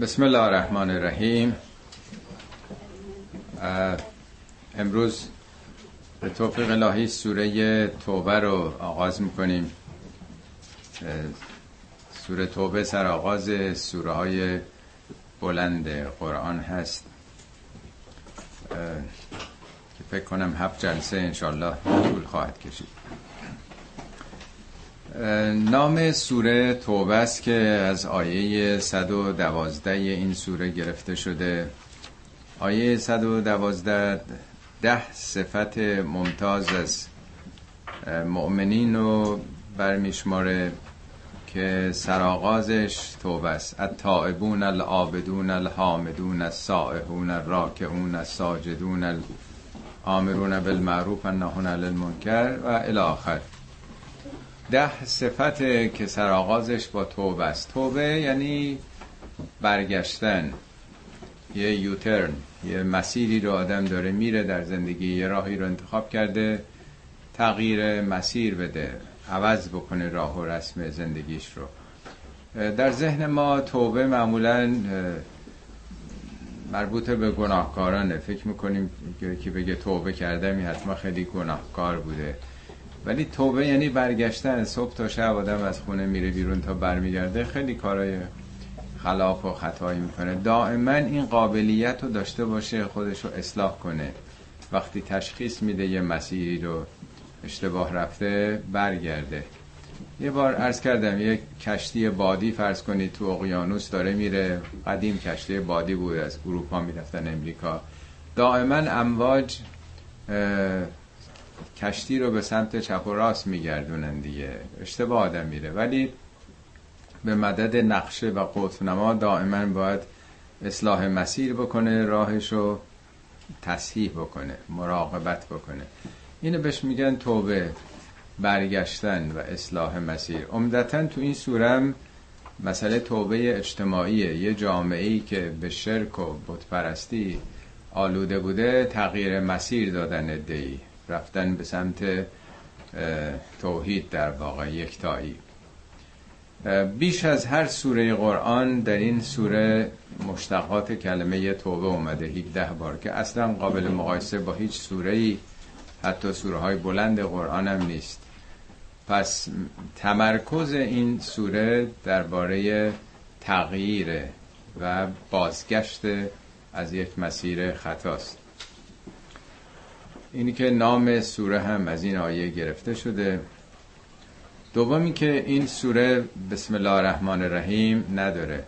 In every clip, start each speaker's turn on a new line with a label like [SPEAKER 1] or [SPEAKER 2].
[SPEAKER 1] بسم الله الرحمن الرحیم. امروز به توفیق الهی سوره توبه رو آغاز می‌کنیم. سوره توبه سر آغاز سوره های بلند قرآن هست. که فکر کنم هفت جلسه انشالله طول خواهد کشید. نام سوره توبه است که از آیه 112 این سوره گرفته شده. آیه 112 ده صفت ممتاز از مؤمنین رو برمیشماره که سرآغازش توبه است. التائبون العابدون الحامدون السائحون الراکعون الساجدون الامرون بالمعروف النهون عن و الی آخر. ده صفت که سرآغازش با توبه است. توبه یعنی برگشتن یه یوترن یه مسیری رو آدم داره میره در زندگی یه راهی رو انتخاب کرده تغییر مسیر بده عوض بکنه راه و رسم زندگیش رو. در ذهن ما توبه معمولا مربوط به گناهکارانه. فکر می‌کنیم که بگه توبه کردم حتما خیلی گناهکار بوده. ولی توبه یعنی برگشتن صبح تا شب آدم از خونه میره بیرون تا برمیگرده. خیلی کارای خلاف و خطایی می‌کنه. دائما این قابلیت رو داشته باشه خودش رو اصلاح کنه. وقتی تشخیص میده یه مسیری رو اشتباه رفته برگرده. یه بار عرض کردم یه کشتی بادی فرض کنید تو اقیانوس داره میره. قدیم کشتی بادی بود از اروپا می‌رفتن امریکا. دائما امواج کشتی رو به سمت چپ و راست میگردونن دیگه. اشتباه آدم میره. ولی به مدد نقشه و قطب نما دائما باید اصلاح مسیر بکنه راهش رو تصحیح بکنه مراقبت بکنه. اینو بهش میگن توبه برگشتن و اصلاح مسیر. عمدتا تو این سورم مسئله توبه اجتماعیه. یه جامعه ای که به شرک و بتپرستی آلوده بوده تغییر مسیر دادن ادهی رفتن به سمت توحید در واقع یکتایی. بیش از هر سوره قرآن در این سوره مشتقات کلمه توبه اومده 17 بار که اصلا قابل مقایسه با هیچ سوره ای حتی سوره های بلند قرآن هم نیست. پس تمرکز این سوره درباره تغییر و بازگشت از یک مسیر خطاست. اینی که نام سوره هم از این آیه گرفته شده. دومی که این سوره بسم الله الرحمن الرحیم نداره.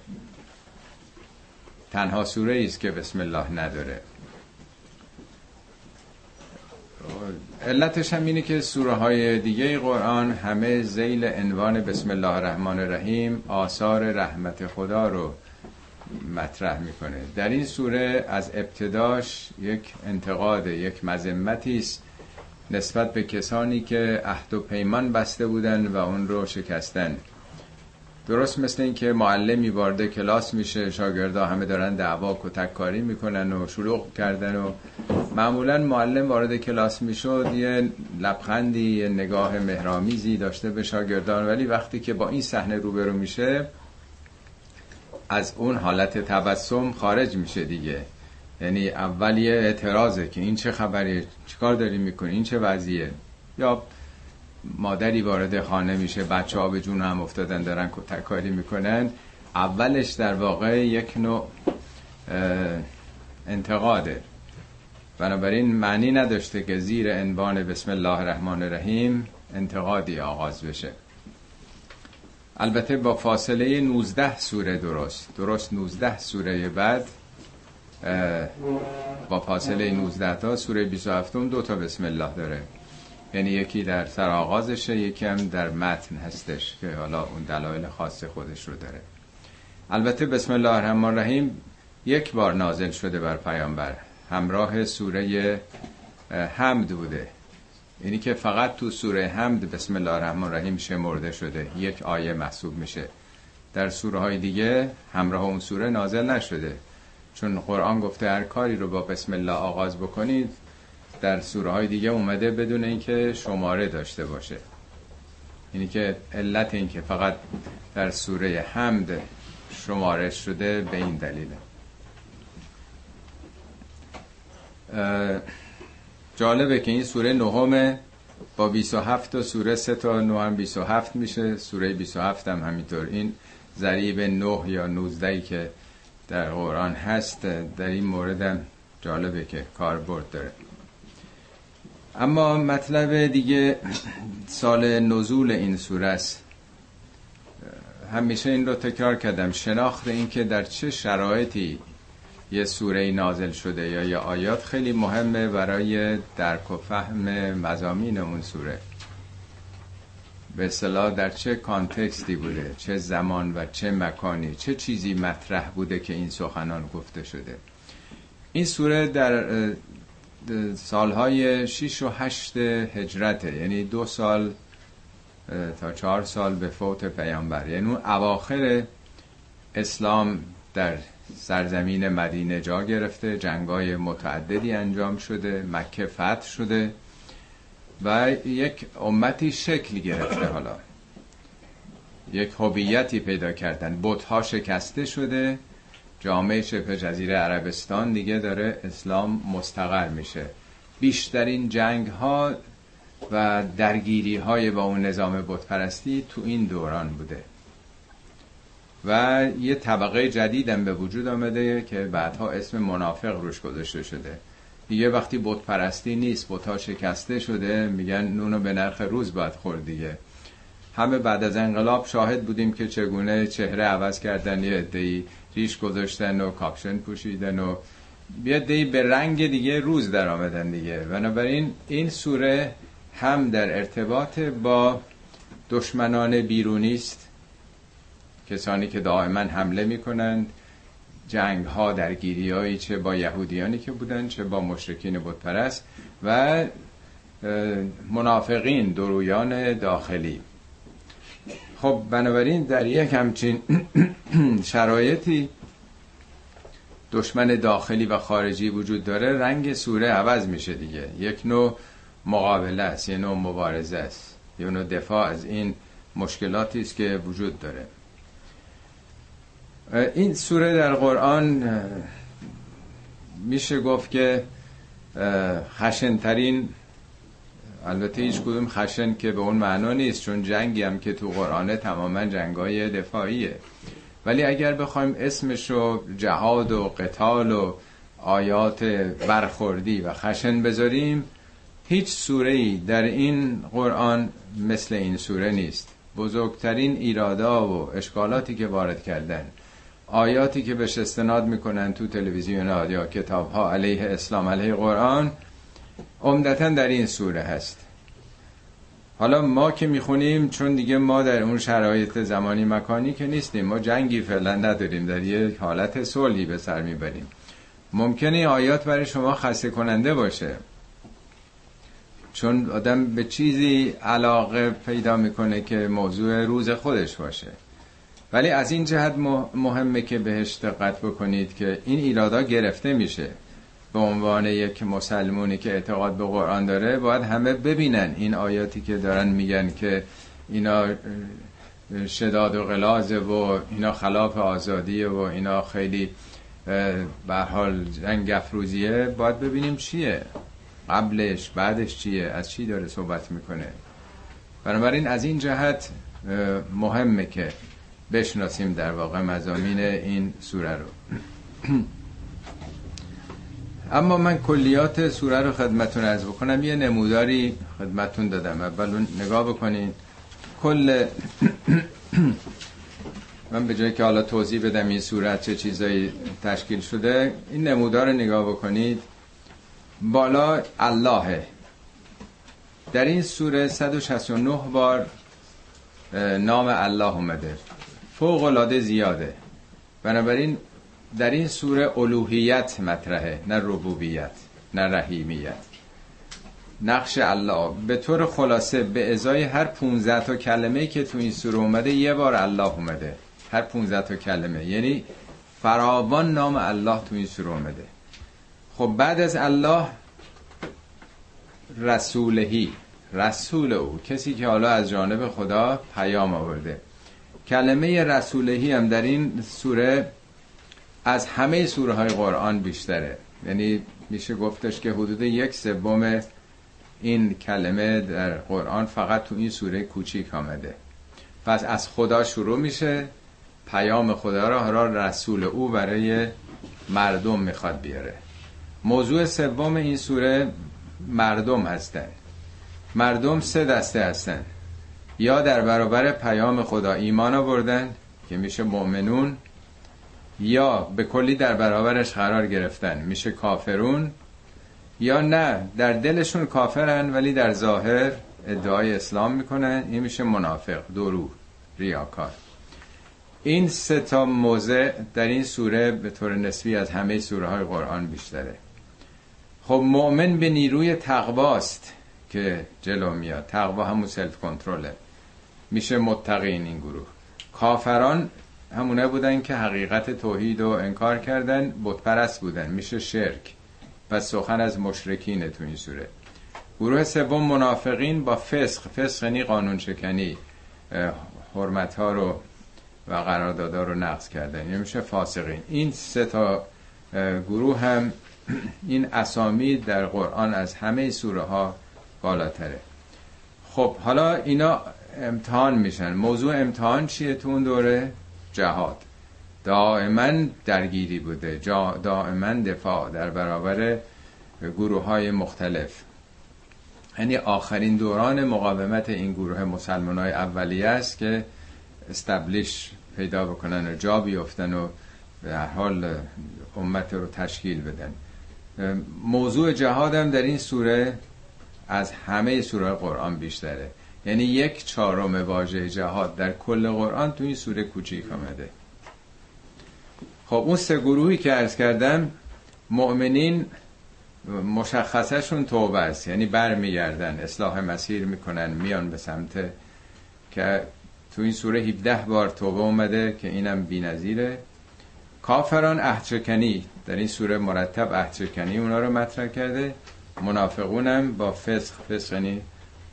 [SPEAKER 1] تنها سوره است که بسم الله نداره. علتش هم اینه که سوره های دیگه قرآن همه زیل عنوان بسم الله الرحمن الرحیم آثار رحمت خدا رو مطرح می‌کنه. در این سوره از ابتداش یک انتقاد یک مذمتی است نسبت به کسانی که عهد و پیمان بسته بودن و اون رو شکستن. درست مثل این که معلمی وارد کلاس میشه شاگردا همه دارن دعوا کتک کاری می‌کنن و شلوغ کردن و معمولا معلم وارد کلاس می‌شد یه لبخندی یه نگاه مهرامیزی داشته به شاگردان. ولی وقتی که با این صحنه روبرو میشه از اون حالت تبسم خارج میشه دیگه. یعنی اول یه اعتراضه که این چه خبریه چیکار داری می‌کنی؟ این چه وضعیه؟ یا مادری وارد خانه میشه بچه ها به جون هم افتادن دارن کتککاری می‌کنن. اولش در واقع یک نوع انتقاده. بنابراین معنی نداشته که زیر عنوان بسم الله الرحمن الرحیم انتقادی آغاز بشه. البته با فاصله 19 سوره درست. درست 19 سوره بعد با فاصله 19 تا سوره 27 دو تا بسم الله داره. یعنی یکی در سرآغازشه یکی هم در متن هستش که حالا اون دلایل خاص خودش رو داره. البته بسم الله الرحمن الرحیم یک بار نازل شده بر پیامبر. همراه سوره حمد بوده. یعنی که فقط تو سوره حمد بسم الله الرحمن الرحیم شمرده شده. یک آیه محسوب میشه. در سوره های دیگه همراه اون سوره نازل نشده. چون قرآن گفته هر کاری رو با بسم الله آغاز بکنید در سوره های دیگه اومده بدون اینکه شماره داشته باشه. یعنی که علت این که فقط در سوره حمد شمارش شده به این دلیله جالبه که این سوره نهمه با 27 تا سوره 3 تا 9 هم 27 میشه. سوره 27 هم همینطور. این ضریب 9 یا 19 که در قرآن هست در این مورد هم جالبه که کاربرد داره. اما مطلب دیگه سال نزول این سوره است. همیشه این رو تکرار کردم. شناخت این که در چه شرایطی یه سوره نازل شده یا یه آیات خیلی مهمه برای درک و فهم مزامین اون سوره. به اصطلاح در چه کانتکستی بوده چه زمان و چه مکانی چه چیزی مطرح بوده که این سخنان گفته شده. این سوره در سالهای 6 و 8 هجرته یعنی دو سال تا چهار سال به فوت پیامبر. یعنی اون اواخر اسلام در سرزمین مدینه جا گرفته جنگای متعددی انجام شده مکه فتح شده و یک امتی شکل گرفته حالا. یک هویتی پیدا کردن. بتها شکسته شده جامعه شبه جزیره عربستان دیگه داره اسلام مستقر میشه. بیشترین جنگ ها و درگیری های با اون نظام بتپرستی تو این دوران بوده. و یه طبقه جدیدم به وجود آمده که بعدها اسم منافق روش گذاشته شده. دیگه وقتی بت پرستی نیست بتها شکسته شده میگن نونو به نرخ روز باید خورد دیگه. همه بعد از انقلاب شاهد بودیم که چگونه چهره عوض کردن یه عده‌ای ریش گذاشتن و کاپشن پوشیدن و یه عده‌ای به رنگ دیگه روز در آمدن دیگه. بنابراین این سوره هم در ارتباط با دشمنان بیرونی است کسانی که دائما حمله می‌کنند جنگ ها درگیری هایی چه با یهودیانی که بودن چه با مشرکین بودپرست و منافقین درویان داخلی. خب بنابراین در یک همچین شرایطی دشمن داخلی و خارجی وجود داره رنگ سوره عوض میشه دیگه. یک نوع مقابله است یه نوع مبارزه است. یه نوع دفاع از این مشکلاتی است که وجود داره. این سوره در قرآن میشه گفت که خشنترین البته هیچ کدوم خشن که به اون معنا نیست چون جنگی هم که تو قرآنه تماما جنگای دفاعیه. ولی اگر بخوایم اسمش رو جهاد و قتال و آیات برخوردی و خشن بذاریم هیچ سوره ای در این قرآن مثل این سوره نیست. بزرگترین ایرادا و اشکالاتی که وارد کردن. آیاتی که بهش استناد می‌کنن تو تلویزیون یا کتاب ها علیه اسلام علیه قرآن عمدتا در این سوره هست. حالا ما که می‌خونیم چون دیگه ما در اون شرایط زمانی مکانی که نیستیم ما جنگی فعلا نداریم در یک حالت صلحی به سر می‌بریم. ممکنه آیات برای شما خسته کننده باشه. چون آدم به چیزی علاقه پیدا می‌کنه که موضوع روز خودش باشه. ولی از این جهت مهمه که بهش دقت بکنید که این ایرادا گرفته میشه. به عنوان یک مسلمونی که اعتقاد به قرآن داره باید همه ببینن این آیاتی که دارن میگن که اینا شداد و غلازه و اینا خلاف آزادیه و اینا خیلی به حال جنگ افروزیه. باید ببینیم چیه. قبلش بعدش چیه؟ از چی داره صحبت می‌کنه؟ بنابراین از این جهت مهمه که بشناسیم در واقع مزامین این سوره رو. اما من کلیات سوره رو خدمتون عرض بکنم. یه نموداری خدمتون دادم. اول نگاه بکنین. کل من به جایی که حالا توضیح بدم این صورت چه چیزایی تشکیل شده این نمودار رو نگاه بکنید. بالا الله. در این سوره 169 بار نام الله اومده. فوق العاده زیاده. بنابراین در این سوره الوهیت مطرحه نه ربوبیت نه رحیمیت. نقش الله. به طور خلاصه به ازای هر 15 تا کلمه که تو این سوره اومده یه بار الله اومده. هر 15 تا کلمه. یعنی فراوان نام الله تو این سوره اومده. خب بعد از الله رسولهی رسول او. کسی که حالا از جانب خدا پیام آورده. کلمه رسولهی هم در این سوره از همه سوره های قرآن بیشتره. یعنی میشه گفتش که حدود یک سوم این کلمه در قرآن فقط تو این سوره کوچیک آمده. پس از خدا شروع میشه. پیام خدا را را رسول او برای مردم می‌خواد بیاره. موضوع سوم این سوره مردم هستن. مردم سه دسته هستن. یا در برابر پیام خدا ایمان آوردن که میشه مؤمنون یا به کلی در برابرش قرار گرفتن میشه کافرون یا نه در دلشون کافرن ولی در ظاهر ادعای اسلام می‌کنن این میشه منافق درو ریاکار. این سه تا موضع در این سوره به طور نسبی از همه سوره های قرآن بیشتره. خب مؤمن به نیروی تقواست که جلو میاد. تقوا همون سلف کنترله میشه متقین این گروه. کافران همونه بودن که حقیقت توحید رو انکار کردن بتپرست بودن. میشه شرک. پس سخن از مشرکینه تو این سوره. گروه سوم منافقین با فسق. فسق یعنی قانون شکنی. حرمت ها رو و قراردادها رو نقض کردن. یعنی میشه فاسقین. این سه تا گروه هم این اسامی در قرآن از همه سوره ها بالاتره. خب حالا اینا امتحان میشن. موضوع امتحان چیه تو اون دوره؟ جهاد. دائما درگیری بوده. دائما دفاع در برابر گروه های مختلف. یعنی آخرین دوران مقاومت این گروه مسلمان های اولیه است که استبلیش پیدا بکنن و جا بیفتن و به حال امت رو تشکیل بدن. موضوع جهاد هم در این سوره از همه سوره قرآن بیشتره. یعنی یک چهارم واژه جهاد در کل قرآن تو این سوره کوچیک آمده. خب اون سه گروهی که عرض کردم مؤمنین مشخصشون توبه است. یعنی برمیگردن اصلاح مسیر می‌کنن میان به سمت که تو این سوره 17 بار توبه اومده که اینم بی‌نظیره. کافران عهدشکنی در این سوره مرتب عهدشکنی اونا رو مطرح کرده. منافقونم با فسق فسق یعنی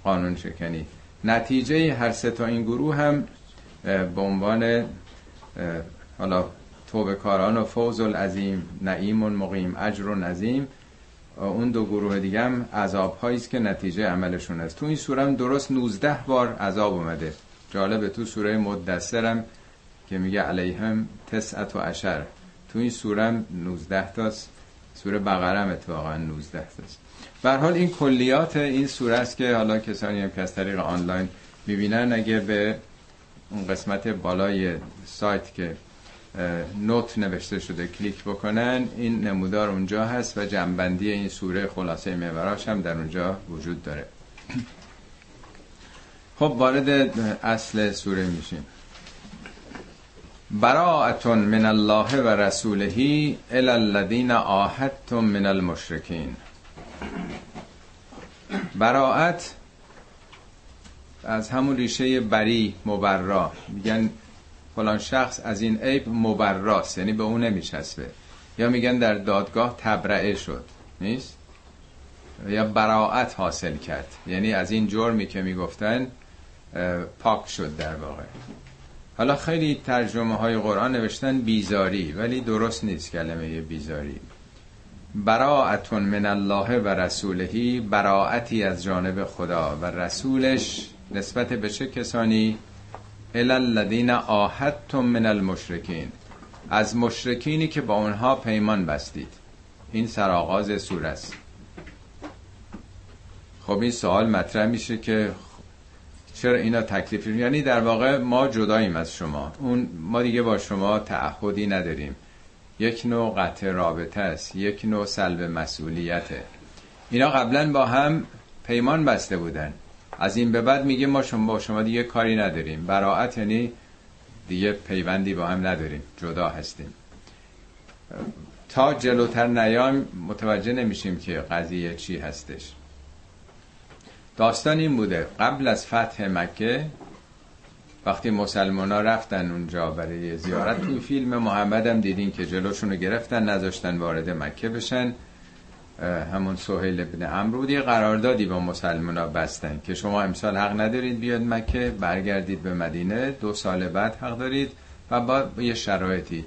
[SPEAKER 1] قانون شکنی نتیجه هر سه تا این گروه هم به عنوان حالا توبه کاران و فوز العظیم نعیم و مقیم اجر و نظیم اون دو گروه دیگه هم عذاب است که نتیجه عملشون است. تو این سوره هم درست 19 بار عذاب اومده. جالبه تو سوره مدثرم که میگه علیهم تسعت و عشر. تو این سوره هم 19 تاست. سوره بقره هم اتفاقا 19 تاست. به حال این کلیات این سوره است که حالا کسانی هم که از طریق آنلاین می‌بینن اگه به اون قسمت بالای سایت که نوت نوشته شده کلیک بکنن این نمودار اونجا هست و جنبندی این سوره خلاصه محوراش هم در اونجا وجود داره. خب وارد اصل سوره میشیم. براعتون من الله و رسوله الى الذین من المشرکین. براعت از همون ریشه بری مبرا. میگن فلان شخص از این عیب مبراست یعنی به اون نمیچسبه. یا میگن در دادگاه تبرعه شد نیست؟ یا براعت حاصل کرد. یعنی از این جرمی که می‌گفتن پاک شد در واقع. حالا خیلی ترجمه های قرآن نوشتن بیزاری ولی درست نیست کلمه بیزاری. براعتون من الله و رسولهی براعتی از جانب خدا و رسولش نسبت به چه کسانی؟ الذین آهدتم من المشرکین. از مشرکینی که با اونها پیمان بستید. این سرآغاز سوره است. خب این سوال مطرح میشه که چرا اینا تکلیف؟ یعنی در واقع ما جداییم از شما. اون ما دیگه با شما تعهدی نداریم. یک نوع قطع رابطه است یک نوع سلب مسئولیته. اینا قبلا با هم پیمان بسته بودن. از این به بعد میگه ما شما با شما دیگه کاری نداریم. براعت یعنی دیگه پیوندی با هم نداریم. جدا هستیم. تا جلوتر نیایم متوجه نمیشیم که قضیه چی هستش. داستان این بوده. قبل از فتح مکه وقتی مسلمان ها رفتن اونجا برای زیارت توی فیلم محمد هم دیدین که جلوشون رو گرفتن نذاشتن وارد مکه بشن. همون سهیل ابن عمرو یه قراردادی با مسلمان ها بستن که شما امسال حق ندارید بیاد مکه برگردید به مدینه دو سال بعد حق دارید و با یه شرایطی.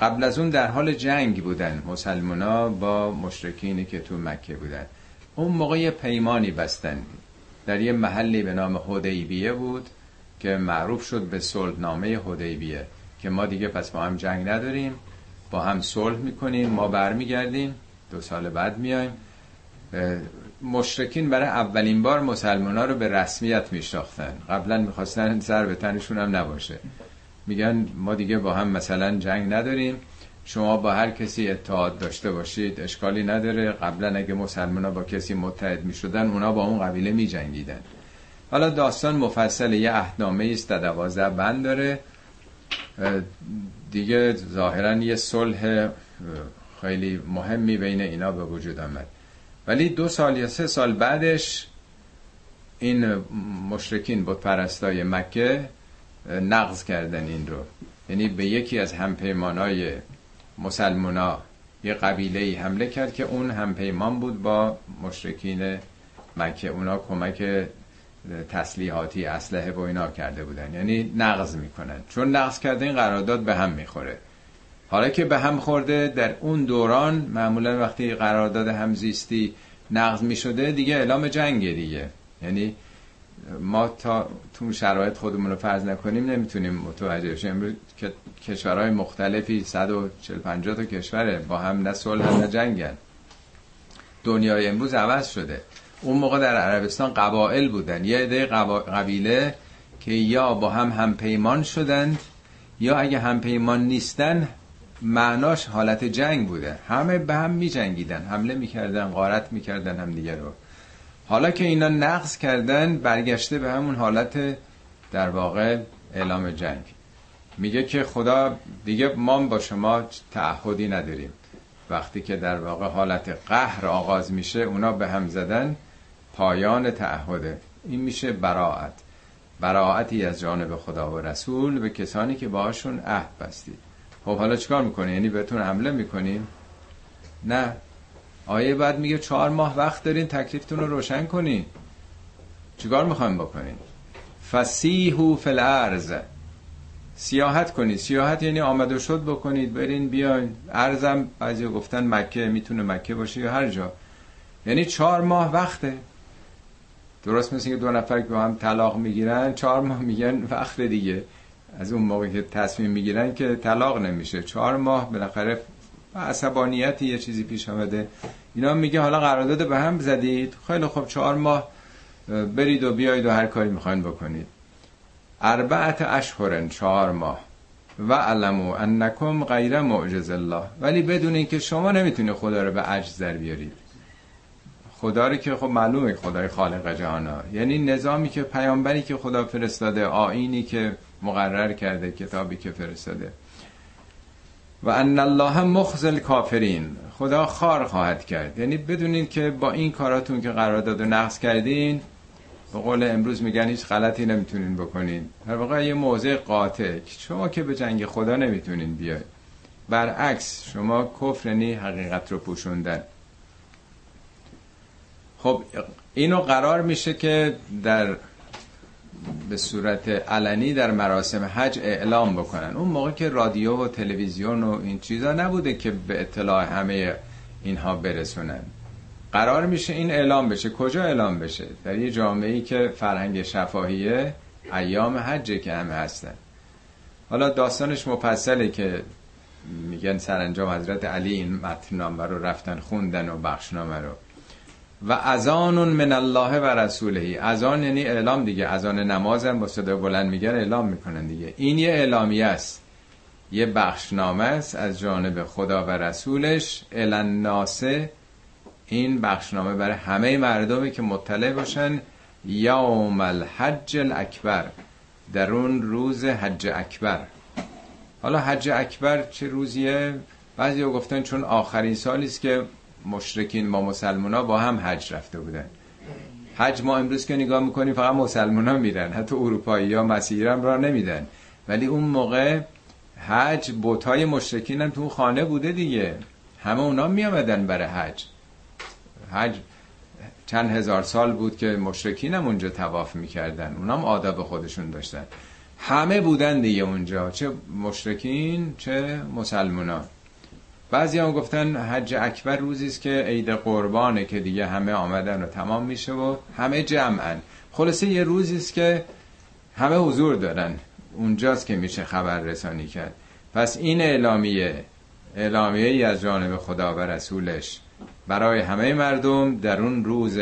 [SPEAKER 1] قبل از اون در حال جنگ بودن مسلمان ها با مشرکینی که تو مکه بودن. اون موقع یه پیمانی بستن. در یه محلی به نام حدیبیه بود. که معروف شد به صلحنامه حدیبیه. که ما دیگه پس با هم جنگ نداریم با هم صلح می‌کنیم ما برمیگردیم دو سال بعد میایم. مشرکین برای اولین بار مسلمان ها رو به رسمیت میشناختن. قبلا می‌خواستن سر به تنشون هم نباشه. میگن ما دیگه با هم مثلا جنگ نداریم. شما با هر کسی اتحاد داشته باشید اشکالی نداره. قبلا اگه مسلمان ها با کسی متحد می‌شدن اونا با اون قبیله میجنگیدن. حالا داستان مفصل یه اهنامه است دوازده بند داره. دیگه ظاهرا یه صلح خیلی مهمی بین اینا به وجود آمد. ولی دو سال یا سه سال بعدش این مشرکین بود پرستای مکه نقض کردن این رو. یعنی به یکی از همپیمانای مسلمونا یه قبیله ای حمله کرد که اون همپیمان بود با مشرکین مکه. اونا کمک تسلیحاتی اسلحه و اینا کرده بودن. یعنی نقض می‌کنن. چون نقض کرده این قرارداد به هم می‌خوره. حالا که به هم خورده در اون دوران معمولا وقتی قرارداد همزیستی نقض می‌شده دیگه اعلام جنگه دیگه. یعنی ما تا تو شرایط خودمون رو فرض نکنیم نمی‌تونیم متوجه بشیم. امروز که کشورهای مختلفی 140 50 تا کشوره. با هم نه صلح نه جنگن. دنیای امروز عوض شده. اون موقع در عربستان قبائل بودن. یه عده قبیله که یا با هم همپیمان شدند یا اگه همپیمان نیستن معناش حالت جنگ بوده. همه به هم می جنگیدن حمله می‌کردن غارت می‌کردن هم دیگه رو. حالا که اینا نقض کردن برگشته به همون حالت در واقع اعلام جنگ. میگه که خدا دیگه ما با شما تعهدی نداریم. وقتی که در واقع حالت قهر آغاز میشه اونا به هم زدن. پایان تعهده این میشه براعت. براعتی از جانب خدا و رسول به کسانی که باهاشون عهد بستید. خب حالا چیکار می‌کنه یعنی بهتون حمله می‌کنیم؟ نه. آیه بعد میگه چهار ماه وقت دارین تکلیفتون رو روشن کنین. چیکار می‌خوایم بکنین؟ فسیحو الارض. سیاحت کنید. سیاحت یعنی آمد شد بکنید. برین بیاین. ارزم بعضی گفتن مکه می‌تونه مکه باشه یا هر جا. یعنی چهار ماه وقته. درست مثل که دو نفر که با هم طلاق می‌گیرن چهار ماه میگن وقت دیگه. از اون موقع که تصمیم می‌گیرن که طلاق نمیشه. چهار ماه بالاخره عصبانیتی یه چیزی پیش آمده. اینا میگه حالا قرارداد به هم زدید. خیلی خوب چهار ماه برید و بیاید و هر کاری می‌خواین بکنید. اربعت اشهرن چهار ماه. و علمو انکم غیر معجز الله. ولی بدون اینکه شما نمی‌تونید خدا رو به عجز در بیارید. خدا رو که خب معلومه خدای خالق جهانا یعنی نظامی که پیامبری که خدا فرستاده آینی که مقرر کرده کتابی که فرستاده. و ان الله مخزل کافرین خدا خار خواهد کرد. یعنی بدونین که با این کاراتون که قرارداد و نقض کردین به قول امروز میگن هیچ غلطی نمی‌تونین بکنین. در واقع یه موضع قاطع. شما که به جنگ خدا نمی‌تونین بیاید برعکس شما کفر یعنی حقیقت رو پوشوندن. خب اینو قرار میشه که در به صورت علنی در مراسم حج اعلام بکنن. اون موقع که رادیو و تلویزیون و این چیزا نبوده که به اطلاع همه اینها برسونن. قرار میشه این اعلام بشه. کجا اعلام بشه؟ در یه جامعه ای که فرهنگ شفاهیه ایام حجه که همه هستن. حالا داستانش مفصله که میگن سرانجام حضرت علی این متنامه رو رفتن خوندن و بخشنامه رو. و اذان من الله و رسوله. اذان یعنی اعلام دیگه. اذان هم با صدا بلند میگن اعلام می‌کنن دیگه. این یه اعلامیه است. یه بخشنامه است از جانب خدا و رسولش. الناسه این بخشنامه برای همه مردمی که مطلع باشن. یوم الحج الاکبر. در اون روز حج اکبر. حالا حج اکبر چه روزیه؟ بعضی گفتن چون آخرین سالی است که مشرکین با مسلمان ها با هم حج رفته بودن. حج ما امروز که نگاه می‌کنیم فقط مسلمان ها میرن. حتی اروپایی ها مسیح هم را نمیدن. ولی اون موقع حج بوتای مشرکین هم تو خانه بوده دیگه. همه اونا میامدن برای حج. حج چند هزار سال بود که مشرکین هم اونجا تواف می‌کردن. اونام آداب خودشون داشتن. همه بودن دیگه اونجا. چه مشرکین چه مسلمانان بعضی هم گفتن حج اکبر روزی است که عید قربانه که دیگه همه آمدن و تمام میشه و همه جمعن. خلاصه یه روزی است که همه حضور دارن. اونجاست که میشه خبر رسانی کرد. پس این اعلامیه اعلامیه ای از جانب خدا و رسولش برای همه مردم در اون روز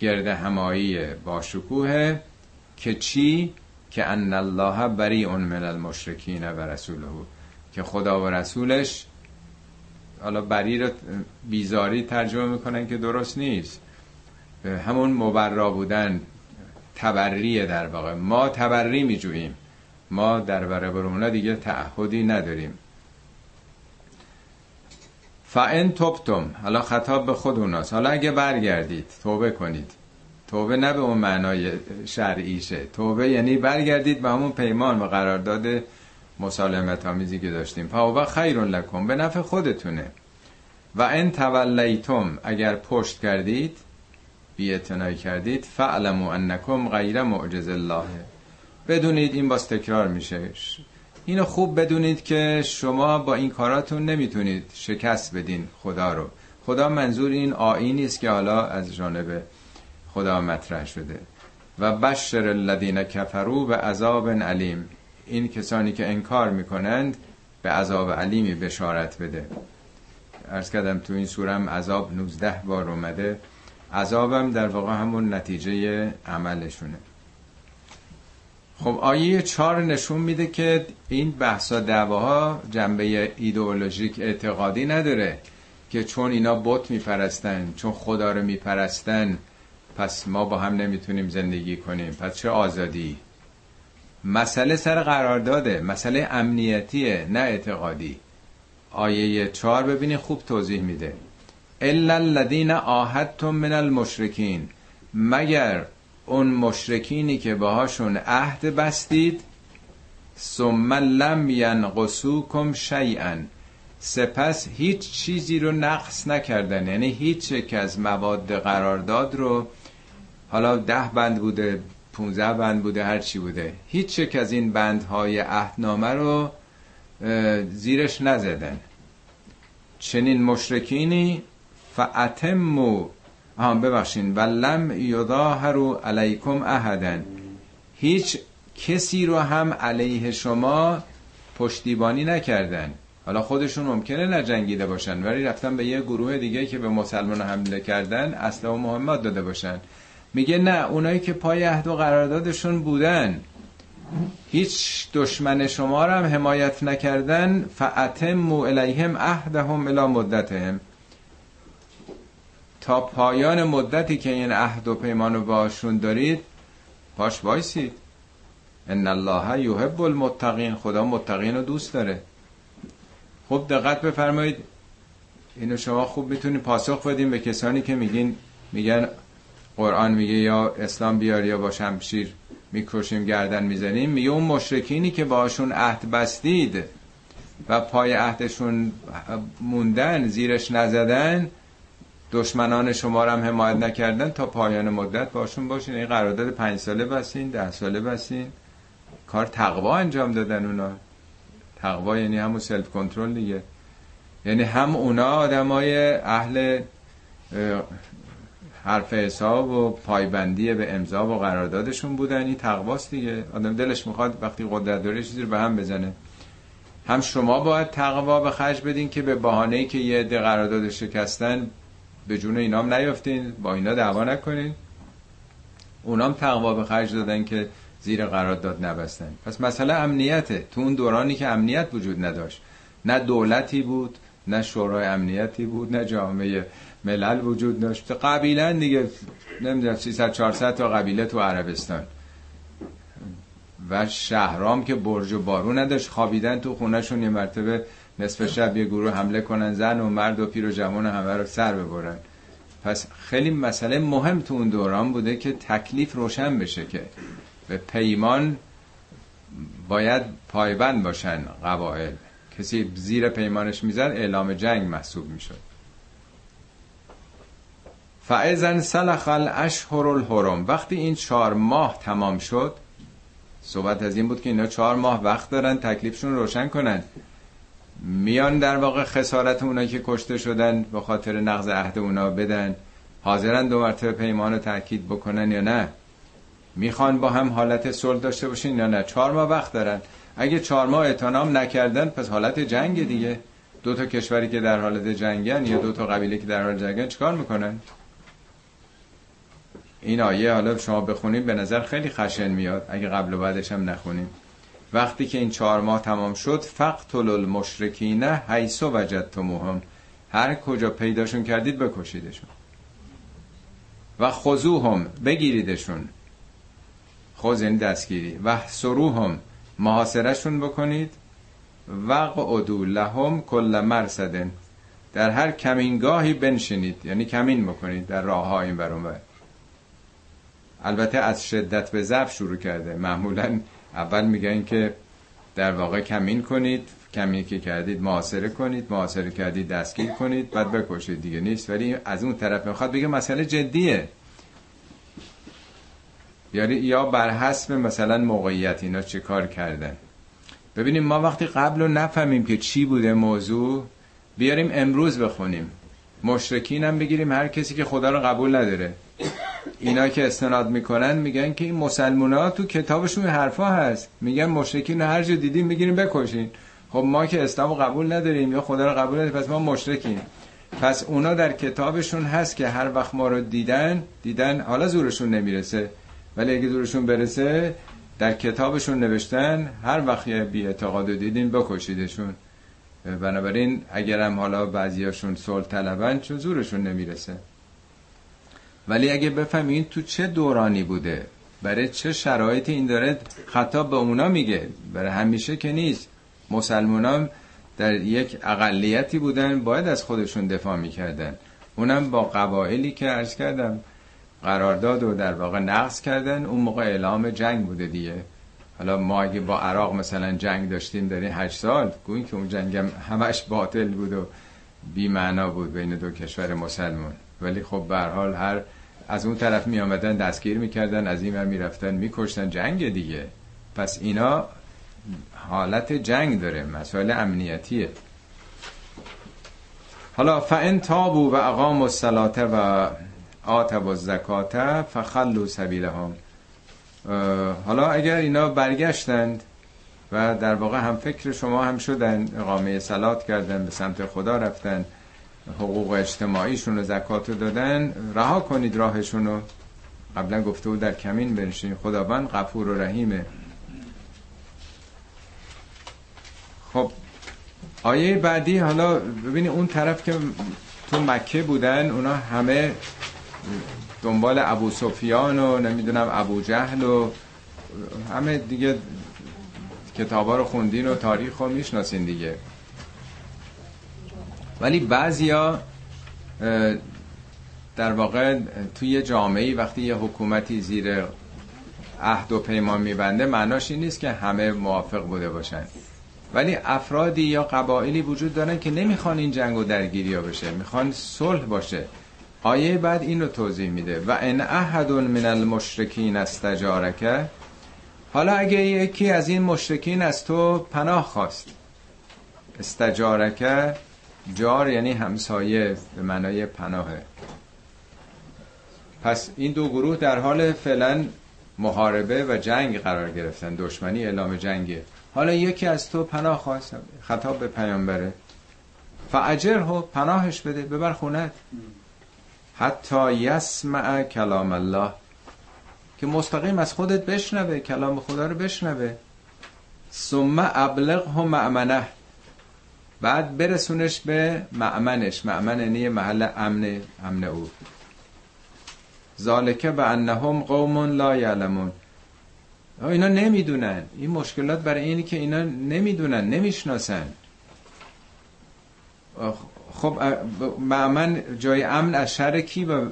[SPEAKER 1] گرد همایی با شکوه که چی؟ که ان الله بری من المشرکین و رسوله. که خدا و رسولش حالا بری رو بیزاری ترجمه می‌کنن که درست نیست. همون مبرا بودن تبریه در واقع. ما تبری میجوییم. ما در برابر دیگه تعهدی نداریم. فان توبتم حالا خطاب به خود اوناست. حالا اگه برگردید توبه کنید. توبه نه به اون معنای شرعیشه. توبه یعنی برگردید به همون پیمان و قرارداد مسالمت آمیزی که داشتیم. فاوبا خیر لکم به نفع خودتونه. و ان تولیتم اگر پشت کردید بی کردید فعلموا انکم غیر معجز الله. بدونید این باز تکرار میشه. اینو خوب بدونید که شما با این کاراتون نمی‌تونید شکست بدین خدا رو. خدا منظور این آینی است که حالا از جانب خدا مطرح شده. و بشر الذین کفروا به عذاب علیم. این کسانی که انکار می‌کنند به عذاب علیمی بشارت بده. ارز کردم تو این سورم عذاب 19 بار اومده. عذابم در واقع همون نتیجه عملشونه. خب آیه چهار نشون میده که این بحثا دعواها جنبه ایدئولوژیک اعتقادی نداره که چون اینا بت میپرستن چون خدا رو میپرستن پس ما با هم نمی‌تونیم زندگی کنیم. پس چه آزادی؟ مسئله سر قرار داده مسئله امنیتیه نه اعتقادی. آیه چهار ببینید خوب توضیح میده. الا الذین آهدتم من المشرکین. مگر اون مشرکینی که باهاشون عهد بستید ثم لم ینقصوکم شیئا. سپس هیچ چیزی رو نقص نکردن. یعنی هیچ یک از مواد قرارداد رو حالا ده بند بوده 15 بند بوده هر چی بوده. هیچ یک از این بندهای عهدنامه رو زیرش نزدن. چنین مشرکینی فاتمو هم ببخشین ولم یظاهروا علیکم احدا هیچ کسی رو هم علیه شما پشتیبانی نکردن. حالا خودشون ممکنه نجنگیده باشن ولی رفتن به یه گروه دیگه که به مسلمان حمله کردن اصلا و مهمات داده باشن. میگه نه اونایی که پای عهد و قراردادشون بودن. هیچ دشمن شما رو هم حمایت نکردن. فعتمو الیهم عهدهم الی مدتهم. تا پایان مدتی که این عهد و پیمان رو باشون دارید پاش وایسید. ان الله یحب المتقین. خدا متقین رو دوست داره. خوب دقت بفرمایید. اینو شما خوب می‌تونید پاسخ بدین به کسانی که میگین میگن قرآن میگه یا اسلام بیار یا با شمشیر می‌کشیم گردن می‌زنیم. میگه اون مشرکینی که باشون عهد بستید و پای عهدشون موندن زیرش نزدن دشمنان شما رو هم حمایت نکردن تا پایان مدت باشون باشین. این قرارداد پنج ساله بسین ده ساله بسین کار تقوا انجام دادن اونا. تقوا یعنی همون سلف کنترل دیگه. یعنی هم اونا آدمای اهل حرف حساب و پایبندی به امضا و قراردادشون بودن. این تقواست دیگه. آدم دلش می‌خواد وقتی قدرت داره چیزی رو به هم بزنه. هم شما باید تقوا به خرج بدین که به بهانه‌ای که یه عده قرارداد شکستن به جون اینام نیافتین. با اینا دعوا نکنین. اونام تقوا به خرج دادن که زیر قرارداد نبستن. پس مسئله امنیته. تو اون دورانی که امنیت وجود نداشت. نه دولتی بود نه شورای امنیتی بود نه جامعه ملل وجود داشت. قبیلا دیگه نمی‌دونم 300 400 تا قبیله تو عربستان. و شهرام که برج و بارون نداشت خوابیدن تو خونهشون یه مرتبه نصف شب یه گروه حمله کنن زن و مرد و پیر و جوان همه رو سر ببرن. پس خیلی مسئله مهم تو اون دوران بوده که تکلیف روشن بشه که به پیمان باید پایبند باشن قبائل کسی زیر پیمانش می‌زد اعلام جنگ محسوب می‌شد. فعزن سلخ الاشهر الحرم. وقتی این چهار ماه تمام شد صحبت از این بود که اینا چهار ماه وقت دارن تکلیفشون روشن کنن. میان در واقع خسارت اونا که کشته شدن به خاطر نقض عهد اونا بدن. حاضرن دو مرتبه پیمان رو تاکید بکنن یا نه؟ می‌خوان با هم حالت صلح داشته باشین یا نه؟ چهار ماه وقت دارن. اگه چهار ماه اتنام نکردن پس حالت جنگ دیگه. دو تا کشوری که در حالت جنگن یا دو تا قبیله که در حال جنگن چیکار می‌کنن؟ این آیه حالا شما بخونید به نظر خیلی خشن میاد. اگه قبل و بعدش هم نخونیم. وقتی که این چهار ماه تمام شد فقتل المشرکین حیث وجدتموهم. هر کجا پیداشون کردید بکشیدشون. و خضوهم بگیریدشون. خوز یعنی دستگیری. و سروهم محاصرشون بکنید. و قعدو لهم کل مرصدن. در هر کمینگاهی بنشینید. یعنی کمین بکنید در راه ها این برون بر البته از شدت به ضعف شروع کرده. معمولا اول میگن که در واقع کمین کنید کمی که کردید معاصره کنید معاصره کردید دستگیر کنید بعد بکشید. دیگه نیست. ولی از اون طرف می‌خواد بگه مسئله جدیه. یعنی یا بر حسب مثلا موقعیت اینا چه کار کردن. ببینیم ما وقتی قبل رو نفهمیم که چی بوده موضوع بیاریم امروز بخونیم. مشرکین هم بگیریم هر کسی که خدا رو قبول نداره. اینا که استناد می‌کنن میگن که این مسلمان ها تو کتابشون حرفا هست. میگن مشرکین هر جا دیدیم بگیریم بکشین. خب ما که اسلام قبول نداریم یا خدا رو قبول نداریم پس ما مشرکیم. پس اونا در کتابشون هست که هر وقت ما رو دیدن دیدن حالا زورشون نمی‌رسه. ولی اگه زورشون برسه در کتابشون نوشتن هر وقت یه بی اعتقاد دیدین بکشیدشون. بنابراین اگرم حالا بعضیاشون صلح طلبن چون زورشون نمی‌رسه. ولی اگه بفهمین تو چه دورانی بوده برای چه شرایطی این داره خطاب به اونا میگه. برای همیشه که نیست. مسلمانان در یک اقلیتی بودن باید از خودشون دفاع می‌کردن. اونم با قبایلی که عرض کردم قرارداد و در واقع نقض کردن. اون موقع اعلام جنگ بوده دیگه. حالا ما اگه با عراق مثلا جنگ داشتیم در این هشت سال گوین که اون جنگ هم همش باطل بود و بی معنا بود بین دو کشور مسلمان. ولی خب به حال هر از اون طرف می آمدن دستگیر می‌کردن از این ور می‌رفتن میکشتن جنگ دیگه. پس اینا حالت جنگ داره مسائل امنیتیه. حالا فان تابو و اقام الصلاه و آتب و زکات فخلو سبیلهم حالا اگر اینا برگشتند و در واقع هم فکر شما هم شدن اقامه سلات کردن به سمت خدا رفتن حقوق اجتماعیشون و زکات دادن رها کنید راهشون رو قبلا گفته بود در کمین بنشین. خداوند غفور و رحیمه. خب آیه بعدی حالا ببینید اون طرف که تو مکه بودن اونا همه دنبال ابو سفیان و نمی‌دونم ابو جهل و همه دیگه کتابا رو خوندین و تاریخ رو می‌شناسین دیگه. ولی بعضیا در واقع توی جامعه وقتی یه حکومتی زیر عهد و پیمان میبنده معناش این نیست که همه موافق بوده باشن. ولی افرادی یا قبایلی وجود دارن که نمی‌خوان این جنگ و درگیری ها بشه می‌خوان صلح باشه. آیه بعد این رو توضیح میده. و ان احد من المشرکین استجارکه حالا اگه یکی از این مشرکین از تو پناه خواست استجارکه جار یعنی همسایه به معنای پناهه. پس این دو گروه در حال فعلا محاربه و جنگ قرار گرفتن دشمنی اعلام جنگه حالا یکی از تو پناه خواست خطاب به پیامبره. فاجره پناهش بده ببر خونت حتی یسمع کلام الله که مستقیم از خودت بشنوه کلام خدا رو بشنوه. ثم ابلغه مأمنه. بعد برسونش به معمنش معمن یعنی محل امن امن او. ذالکه به انهم قوم لا یعلمون. اینا نمی‌دونن. این مشکلات برای اینی که اینا نمی‌دونن نمی‌شناسن. خب معمن جای امن از شر کی به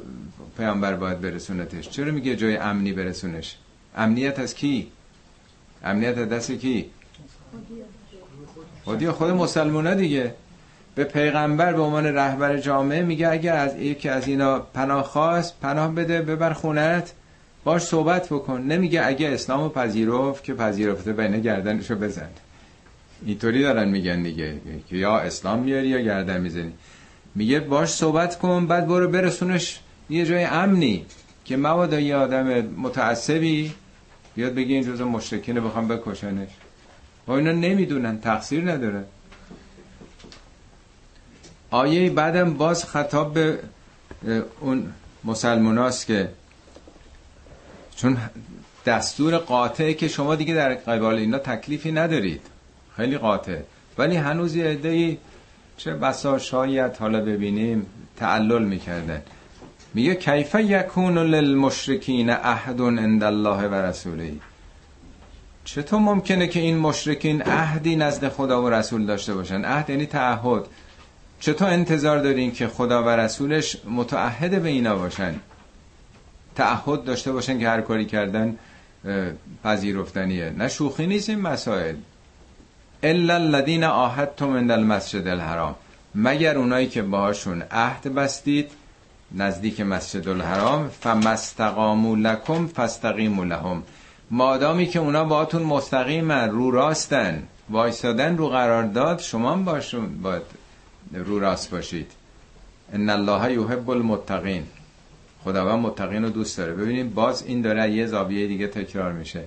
[SPEAKER 1] پیامبر باید برسونتش؟ چرا میگه جای امنی برسونش؟ امنیت از کی؟ امنیت از دست کی؟ خودی خود مسلمانه دیگه. به پیغمبر به عنوان رهبر جامعه میگه اگر از یکی از اینا پناه خواست پناه بده ببر خونت باش صحبت بکن. نمیگه اگه اسلامو پذیرفت که پذیرفته بین گردنشو بزن. اینطوری دارن میگن دیگه که یا اسلام میاری یا گردن می‌زنی. میگه باش صحبت کن بعد برو برسونش یه جای امنی که مبادا یه آدم متعصبی بیاد بگی این جزء مشرکینه بخوام بکشنش. و اینا نمی‌دونن تقصیر نداره. آیه بعدم باز خطاب به اون مسلماناست که چون دستور قاطعه که شما دیگه در قبال اینا تکلیفی ندارید. خیلی قاطع. ولی هنوز یه عده‌ای چه بسا شاید حالا ببینیم تعلل می‌کردن. میگه کیف یکون للمشرکین عهد عند الله و رسوله. چطور ممکنه که این مشرکین عهدی نزد خدا و رسول داشته باشن؟ عهد یعنی تعهد. چطور انتظار دارین که خدا و رسولش متعهد به اینا باشن؟ تعهد داشته باشن که هر کاری کردن پذیرفتنیه. نه شوخی نیست این مسائل. الا الذين عاهدتم من المسجد الحرام. مگر اونایی که باهاشون عهد بستید نزدیک مسجد الحرام فمستقاموا لكم فاستقیموا لهم. مادامی که اونا باهاتون مستقیمن رو راستن. وایسادن رو قرار داد شما باشون باید رو راست باشید. ان الله یحب المتقین. خداوند متقین رو دوست داره. ببینید باز این داره یه زاویه دیگه تکرار میشه.